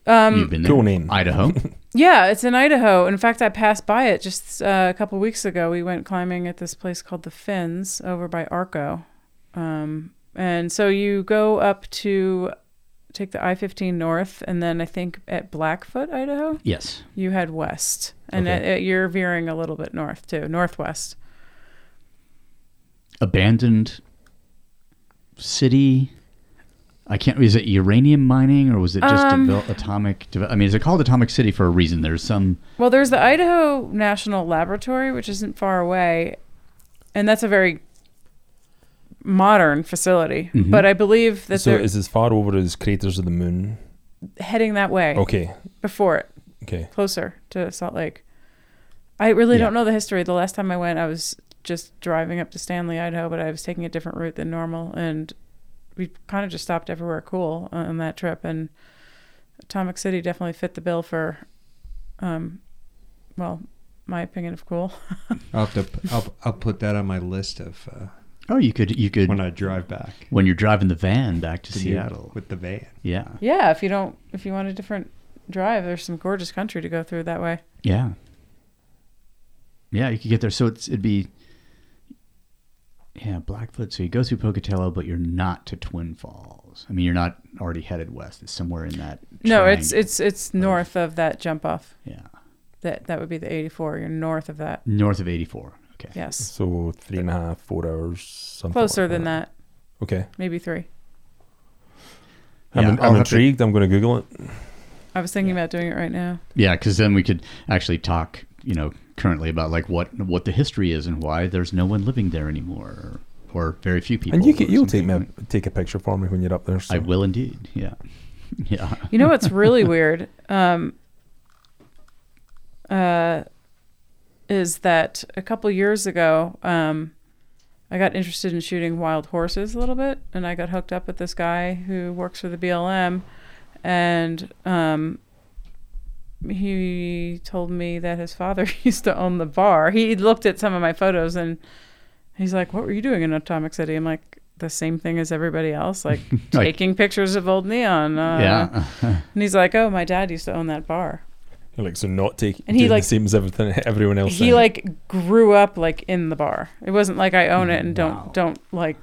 Um, You've been there. Cool name. Idaho. Yeah, it's in Idaho. In fact, I passed by it just uh, a couple weeks ago. We went climbing at this place called the Fins over by Arco. Um, and so you go up to take the I 15 north, and then I think at Blackfoot, Idaho, yes. you head west. And Okay. you're veering a little bit north too, northwest. Abandoned city. I can't. Is it uranium mining or was it just Um, devel- atomic? Deve- I mean, is it called Atomic City for a reason? There's some. Well, there's the Idaho National Laboratory, which isn't far away, and that's a very modern facility. Mhm. But I believe that So they're is as far over as Craters of the Moon? heading that way Okay, before it, okay. closer to Salt Lake. I really Yeah. don't know the history. The last time I went, I was just driving up to Stanley, Idaho, but I was taking a different route than normal, and we kind of just stopped everywhere cool on that trip. And Atomic City definitely fit the bill for, um, well, my opinion of cool. I'll have to. I'll, I'll put that on my list of uh, Oh, you could. You could when I drive back when you're driving the van back to to Seattle. with the van. Yeah. yeah, if you don't, if you want a different drive, there's some gorgeous country to go through that way. Yeah. Yeah, you could get there. So it's, it'd be. Yeah, Blackfoot. So you go through Pocatello, but you're not to Twin Falls. I mean, you're not already headed west. It's somewhere in that. No, it's triangle. it's it's north of that jump off. Yeah. That that would be the 84. You're north of that. North of 84. Okay. Yes, So three and a half, four hours, something. closer like than that. Okay. Maybe three. I'm, Yeah, I'll I'm have to- intrigued. I'm going to Google it. I was thinking about doing it right now. Yeah, because then we could actually talk, you know, currently about like what what the history is and why there's no one living there anymore, or, or very few people. And you can, you'll take me a, take a picture for me when you're up there. So. I will indeed. Yeah, yeah. You know what's really weird? Um, uh, is that a couple years ago, um, I got interested in shooting wild horses a little bit, and I got hooked up with this guy who works for the BLM, and um, he told me that his father used to own the bar. He looked at some of my photos and he's like, "What were you doing in Atomic City?" I'm like, "The same thing as everybody else, like Like- taking pictures of old neon." Uh, yeah. and he's like, "Oh, my dad used to own that bar." Like so not taking And he, doing like- seems everything everyone else. he in like grew up like in the bar. It wasn't like I own it and don't Wow. don't like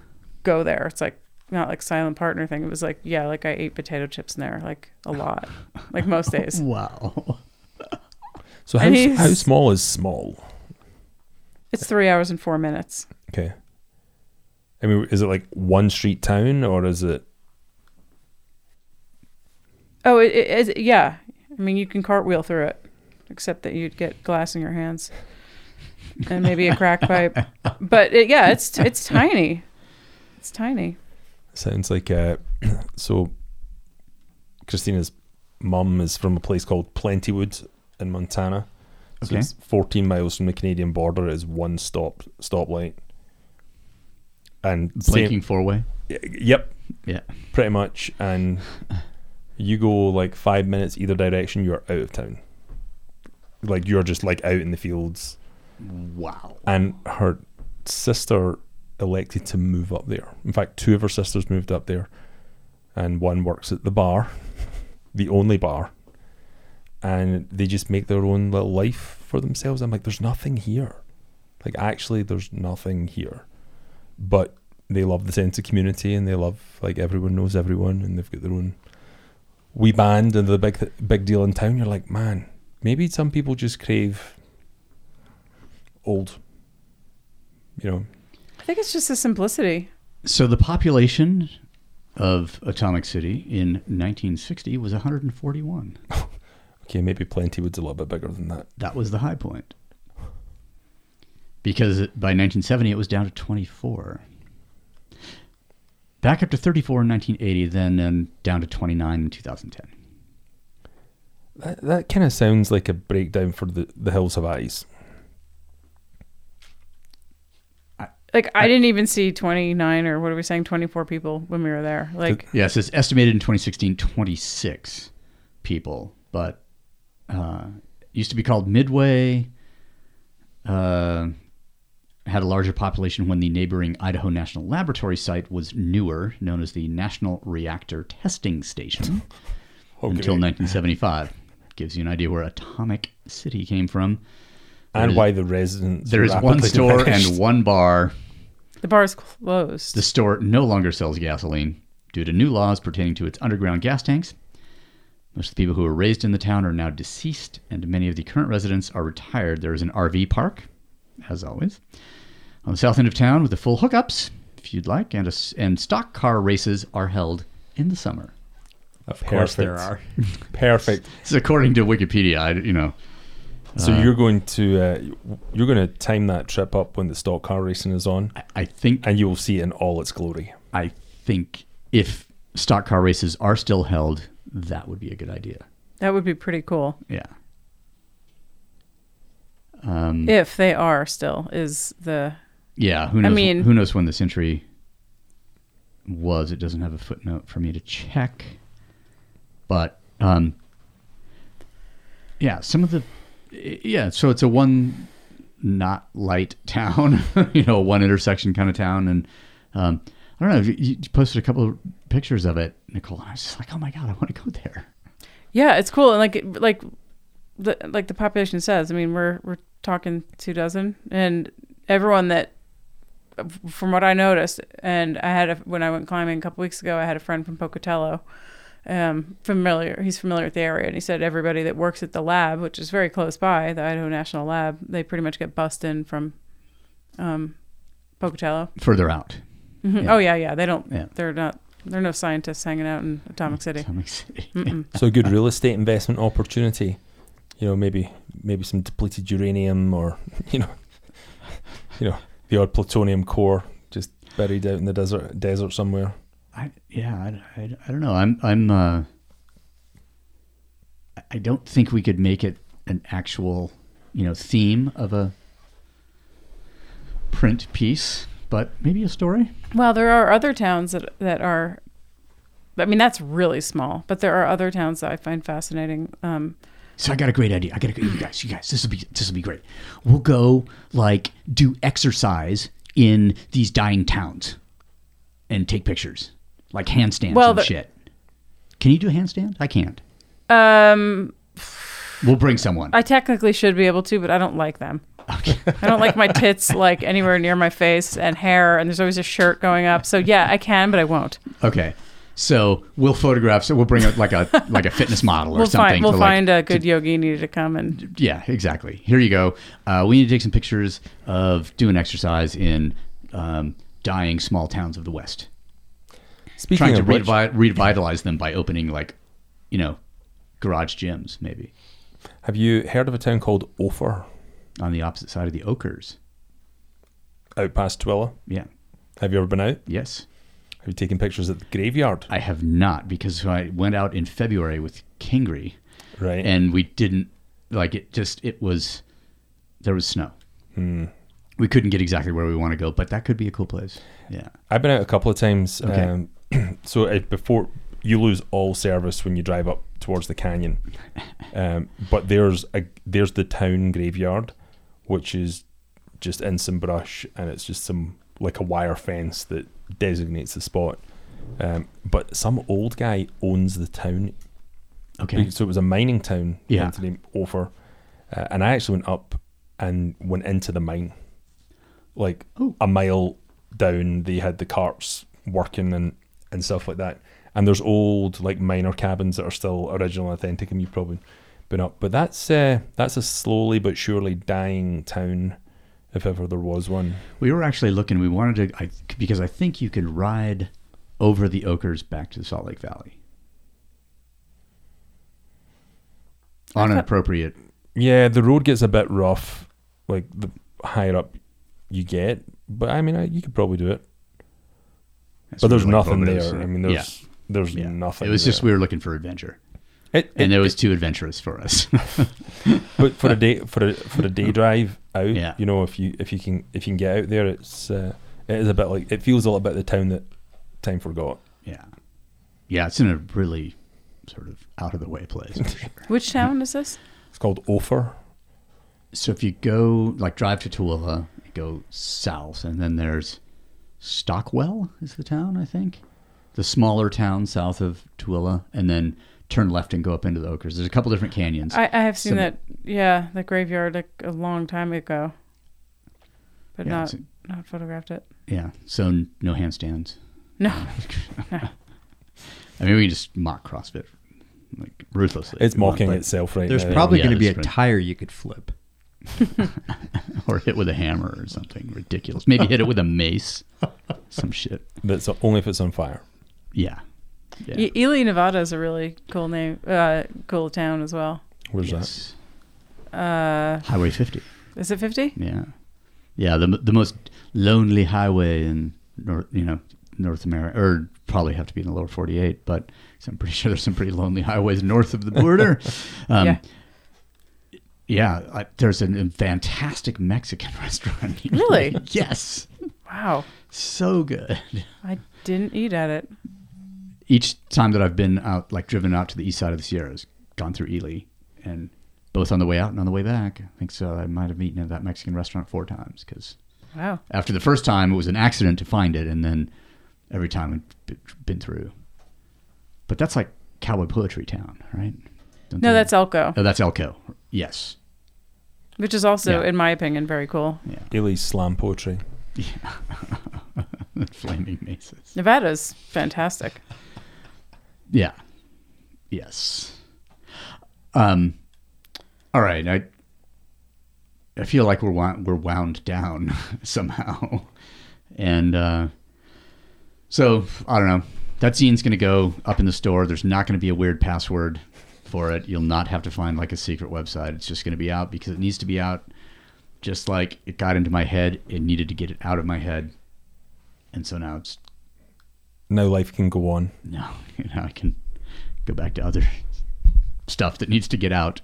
go there. It's like not like silent partner thing. It was like yeah, like I ate potato chips in there like a lot, like most days. Wow. so how and he's- how small is small? It's three hours and four minutes. Okay. I mean, is it like one street town or is it? Oh, it, it, it, yeah. I mean, you can cartwheel through it, except that you'd get glass in your hands and maybe a crack pipe. But it, yeah, it's it's tiny. It's tiny. Sounds like uh, so. Christina's mum is from a place called Plentywood in Montana. So Okay. it's 14 miles from the Canadian border. It is one stop stoplight. And Blinking four way. Yep, Yeah. pretty much. And you go like five minutes either direction, you're out of town. Like you're just like out in the fields. Wow. And her sister elected to move up there. In fact, two of her sisters moved up there, and one works at the bar, the only bar. And they just make their own little life for themselves. I'm like, there's nothing here. Like, actually, there's nothing here. But they love the sense of community and they love, like, everyone knows everyone and they've got their own wee band and the big, th- big deal in town. You're like, man, maybe some people just crave old, you know, I think it's just the simplicity. So the population of Atomic City in 1960 was 141. Okay, maybe Plentywood's a little bit bigger than that. That was the high point. Because by 1970 it was down to 24. Back up to 34 in 1980, then um, down to 29 in 2010. That, that kind of sounds like a breakdown for the, the Hills Have Eyes. Like I didn't even see 29 or what are we saying 24 people when we were there. Like Yes, it's estimated in 2016 26 people, but uh, used to be called Midway. Uh, had a larger population when the neighboring Idaho National Laboratory site was newer, known as the National Reactor Testing Station, until 1975. Gives you an idea where Atomic City came from. and There's- why the residents There is one store diminished. and one bar. The bar is closed. The store no longer sells gasoline due to new laws pertaining to its underground gas tanks. Most of the people who were raised in the town are now deceased, and many of the current residents are retired. There is an RV park, as always, on the south end of town with the full hookups, if you'd like, and a s and stock car races are held in the summer. Of course there are. Perfect. Perfect. This is according to Wikipedia. I, you know, So you're going to uh, you're going to time that trip up when the stock car racing is on, I, I think and you will see it in all its glory. I think if stock car races are still held, that would be a good idea. that would be pretty cool Yeah. Um, if they are still is the Yeah, who knows? I mean- who knows when the century was? It doesn't have a footnote for me to check, but um, yeah, some of the yeah. So it's a one not light town, you know, one intersection kind of town, and um, I don't know. You, posted a couple of pictures of it, Nicole. And I was just like, oh my god, I want to go there. Yeah, it's cool and like like the like the population says. I mean, we're we're talking two dozen, and everyone that, from what I noticed, and I had a, when I went climbing a couple weeks ago, I had a friend from Pocatello, um, familiar. He's familiar with the area, and he said everybody that works at the lab, which is very close by, the Idaho National Lab, they pretty much get bussed in from, um, Pocatello. Further out, Mhm. Yeah. Oh yeah, yeah. They don't. Yeah. They're not. They're no scientists hanging out in Atomic City. Atomic City. So a good real estate investment opportunity. You know, maybe maybe some depleted uranium or you know, you know the odd plutonium core just buried out in the desert desert somewhere. I yeah, I, I, I don't know. I'm I'm uh I- don't think we could make it an actual, you know, theme of a print piece, but maybe a story. Well, there are other towns that that are. I mean, that's really small, but there are other towns that I find fascinating. Um, So I got a great idea. I got to. You guys, you guys, this will be this will be great. We'll go like do exercise in these dying towns and take pictures, like handstands Well, and the- shit. Can you do a handstand? I can't. um, We'll bring someone. I technically should be able to, but I don't like them. Okay. I don't like my tits like anywhere near my face and hair, and there's always a shirt going up. So yeah, I can, but I won't. Okay. So we'll photograph. So we'll bring a, like a like a fitness model or We'll something. find we'll to, like, find a good yogini to come and Yeah, exactly. Here you go. Uh, we need to take some pictures of doing exercise in um, dying small towns of the West. Speaking Trying to which, revi- revitalize them by opening like, you know, garage gyms maybe have you heard of a town called Ophir on the opposite side of the Oquirrhs. out past Tooele? Yeah. Have you ever been out? Yes. Have you taken pictures at the graveyard? I have not because I went out in February with Kingry Right. and we didn't like it. Just it was there was snow. Hmm. We couldn't get exactly where we want to go, but that could be a cool place. Yeah. I've been out a couple of times. Okay. Um, so uh, before you lose all service when you drive up towards the canyon, um, but there's a there's the town graveyard, which is just in some brush, and it's just some like a wire fence that designates the spot. Um, but some old guy owns the town. Okay. So it was a mining town. Yeah. name Ophir, uh, and I actually went up and went into the mine, like Oh. a mile down. They had the carts working and and stuff like that. And there's old like miner cabins that are still original and authentic, and you've probably been up. But that's uh, that's a slowly but surely dying town, if ever there was one. We were actually looking. We wanted to I, because I think you could ride over the Oquirrhs back to the Salt Lake Valley on an appropriate. Yeah, the road gets a bit rough, like the higher up you get. But I mean, I, you could probably do it. But there's nothing there. I mean, there's there's yeah. nothing. It was just we were looking for adventure, It, and it- it was too adventurous for us. but for a day for a for a day drive out, Yeah. you know, if you if you can if you can get out there, it's uh, it is a bit like it feels a little bit the town that time forgot. yeah, yeah. It's in a really sort of out of the way place. sure. which town is this? It's called Ophir. So if you go like drive to Tooele, you go south, and then there's Stockwell is the town I think, the smaller town south of Tooele, and then turn left and go up into the Oquirrhs. There's a couple different canyons. I, I have seen Some- that. Yeah, the graveyard like a long time ago, but Yeah, not it's- not photographed it. yeah, so n- no handstands. No, I mean, we can just mock CrossFit like ruthlessly. It's if we want, mocking itself right There's now. probably Yeah, going to be a that's tire you could flip. or hit with a hammer or something ridiculous. Maybe hit it with a mace, some shit. That's only if it's on fire. Yeah, yeah. E- Ely, Nevada is a really cool name, uh, cool town as well. Where's Yes. Uh, Highway 50. is it fifty? Yeah, yeah. The the most lonely highway in North, you know, North America, or probably have to be in the lower forty-eight. But I'm pretty sure there's some pretty lonely highways north of the border. um, Yeah. Yeah, I, there's a, fantastic Mexican restaurant. here. Really? yes. Wow, So good. I didn't eat at it. Each time that I've been out, like driven out to the east side of the Sierras, gone through Ely, and both on the way out and on the way back. I think so. I might have eaten at that Mexican restaurant four times because Wow. after the first time it was an accident to find it, and then every time I've been through. But that's like cowboy poetry town, right? Don't No, that's Elko, oh, that's Elko. Yes. Which is also, Yeah. in my opinion, very cool. Ely's slam poetry. Yeah. Flaming maces. Nevada's fantastic. Yeah. Yes. Um. All right. I. I feel like we're wound, we're wound down somehow, and uh, so I don't know. That zine's going to go up in the store. There's not going to be a weird password for it. You'll not have to find like a secret website. It's just going to be out because it needs to be out. Just like it got into my head, it needed to get it out of my head, and so now it's Now life can go on. no, you know, I can go back to other stuff that needs to get out.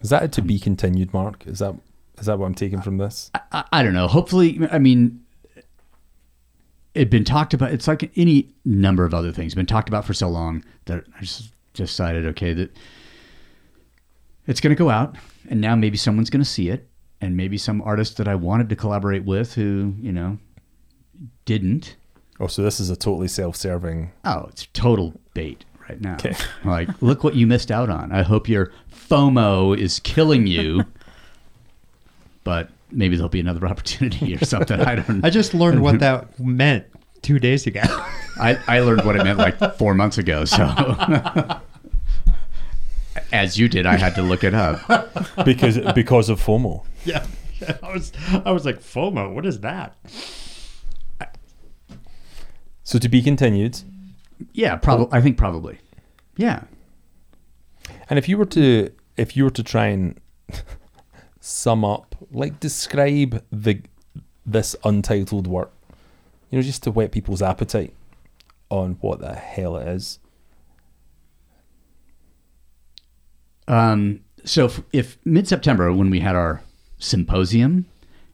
Is that a to be um, continued, Mark? Is that is that what I'm taking from this? I, I don't know. Hopefully, I mean, it'd been talked about. It's like any number of other things been talked about for so long that I just decided, okay, that it's going to go out, and now maybe someone's going to see it, and maybe some artist that I wanted to collaborate with who, you know, didn't. Oh, so this is a totally self-serving. Oh, it's total bait, right now. Okay. Like, look what you missed out on. I hope your FOMO is killing you. but maybe there'll be another opportunity or something. I don't. I just learned what that meant two days ago. I, I learned what it meant like four months ago. So, as you did, I had to look it up. because because of FOMO. yeah. I was I was like FOMO. What is that? So to be continued. Yeah, probably. I think probably. Yeah. And if you were to if you were to try and sum up, like describe the this untitled work, you know, just to whet people's appetite on what the hell it is. Um, so if, if mid-September when we had our symposium,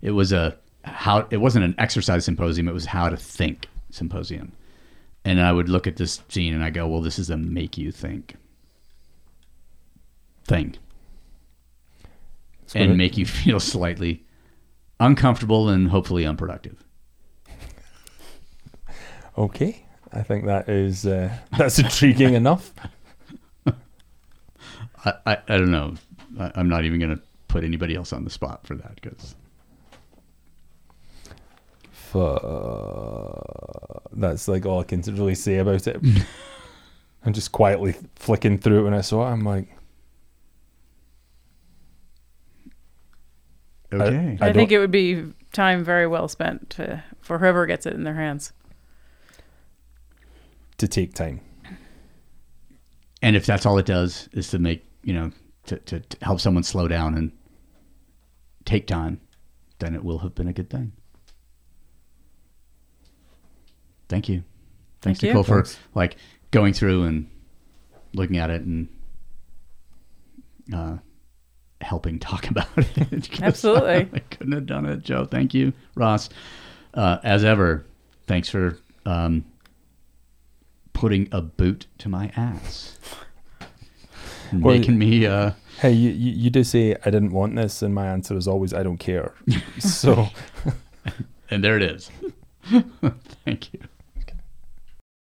it was a how it wasn't an exercise symposium, it was how to think symposium. And I would look at this zine and I go, "Well, this is a make you think thing." and make you feel slightly uncomfortable and hopefully unproductive. Okay, I think that is uh, that's intriguing enough. I, I, I don't know. I, I'm not even going to put anybody else on the spot for that because Fu- That's like all I can really say about it. I'm just quietly flicking through it when I saw it. I'm like, okay. I, I think it would be time very well spent to, for whoever gets it in their hands. To take time. and if that's all it does is to make you know to, to, to help someone slow down and take time then it will have been a good thing thank you thanks Thank you. for Thanks. like going through and looking at it and uh, helping talk about it. Absolutely. I couldn't have done it joe thank you ross uh, as ever thanks for um, putting a boot to my ass. Well, making me uh Hey, you, you, you did say I didn't want this, and my answer is always I don't care. so and there it is. Thank you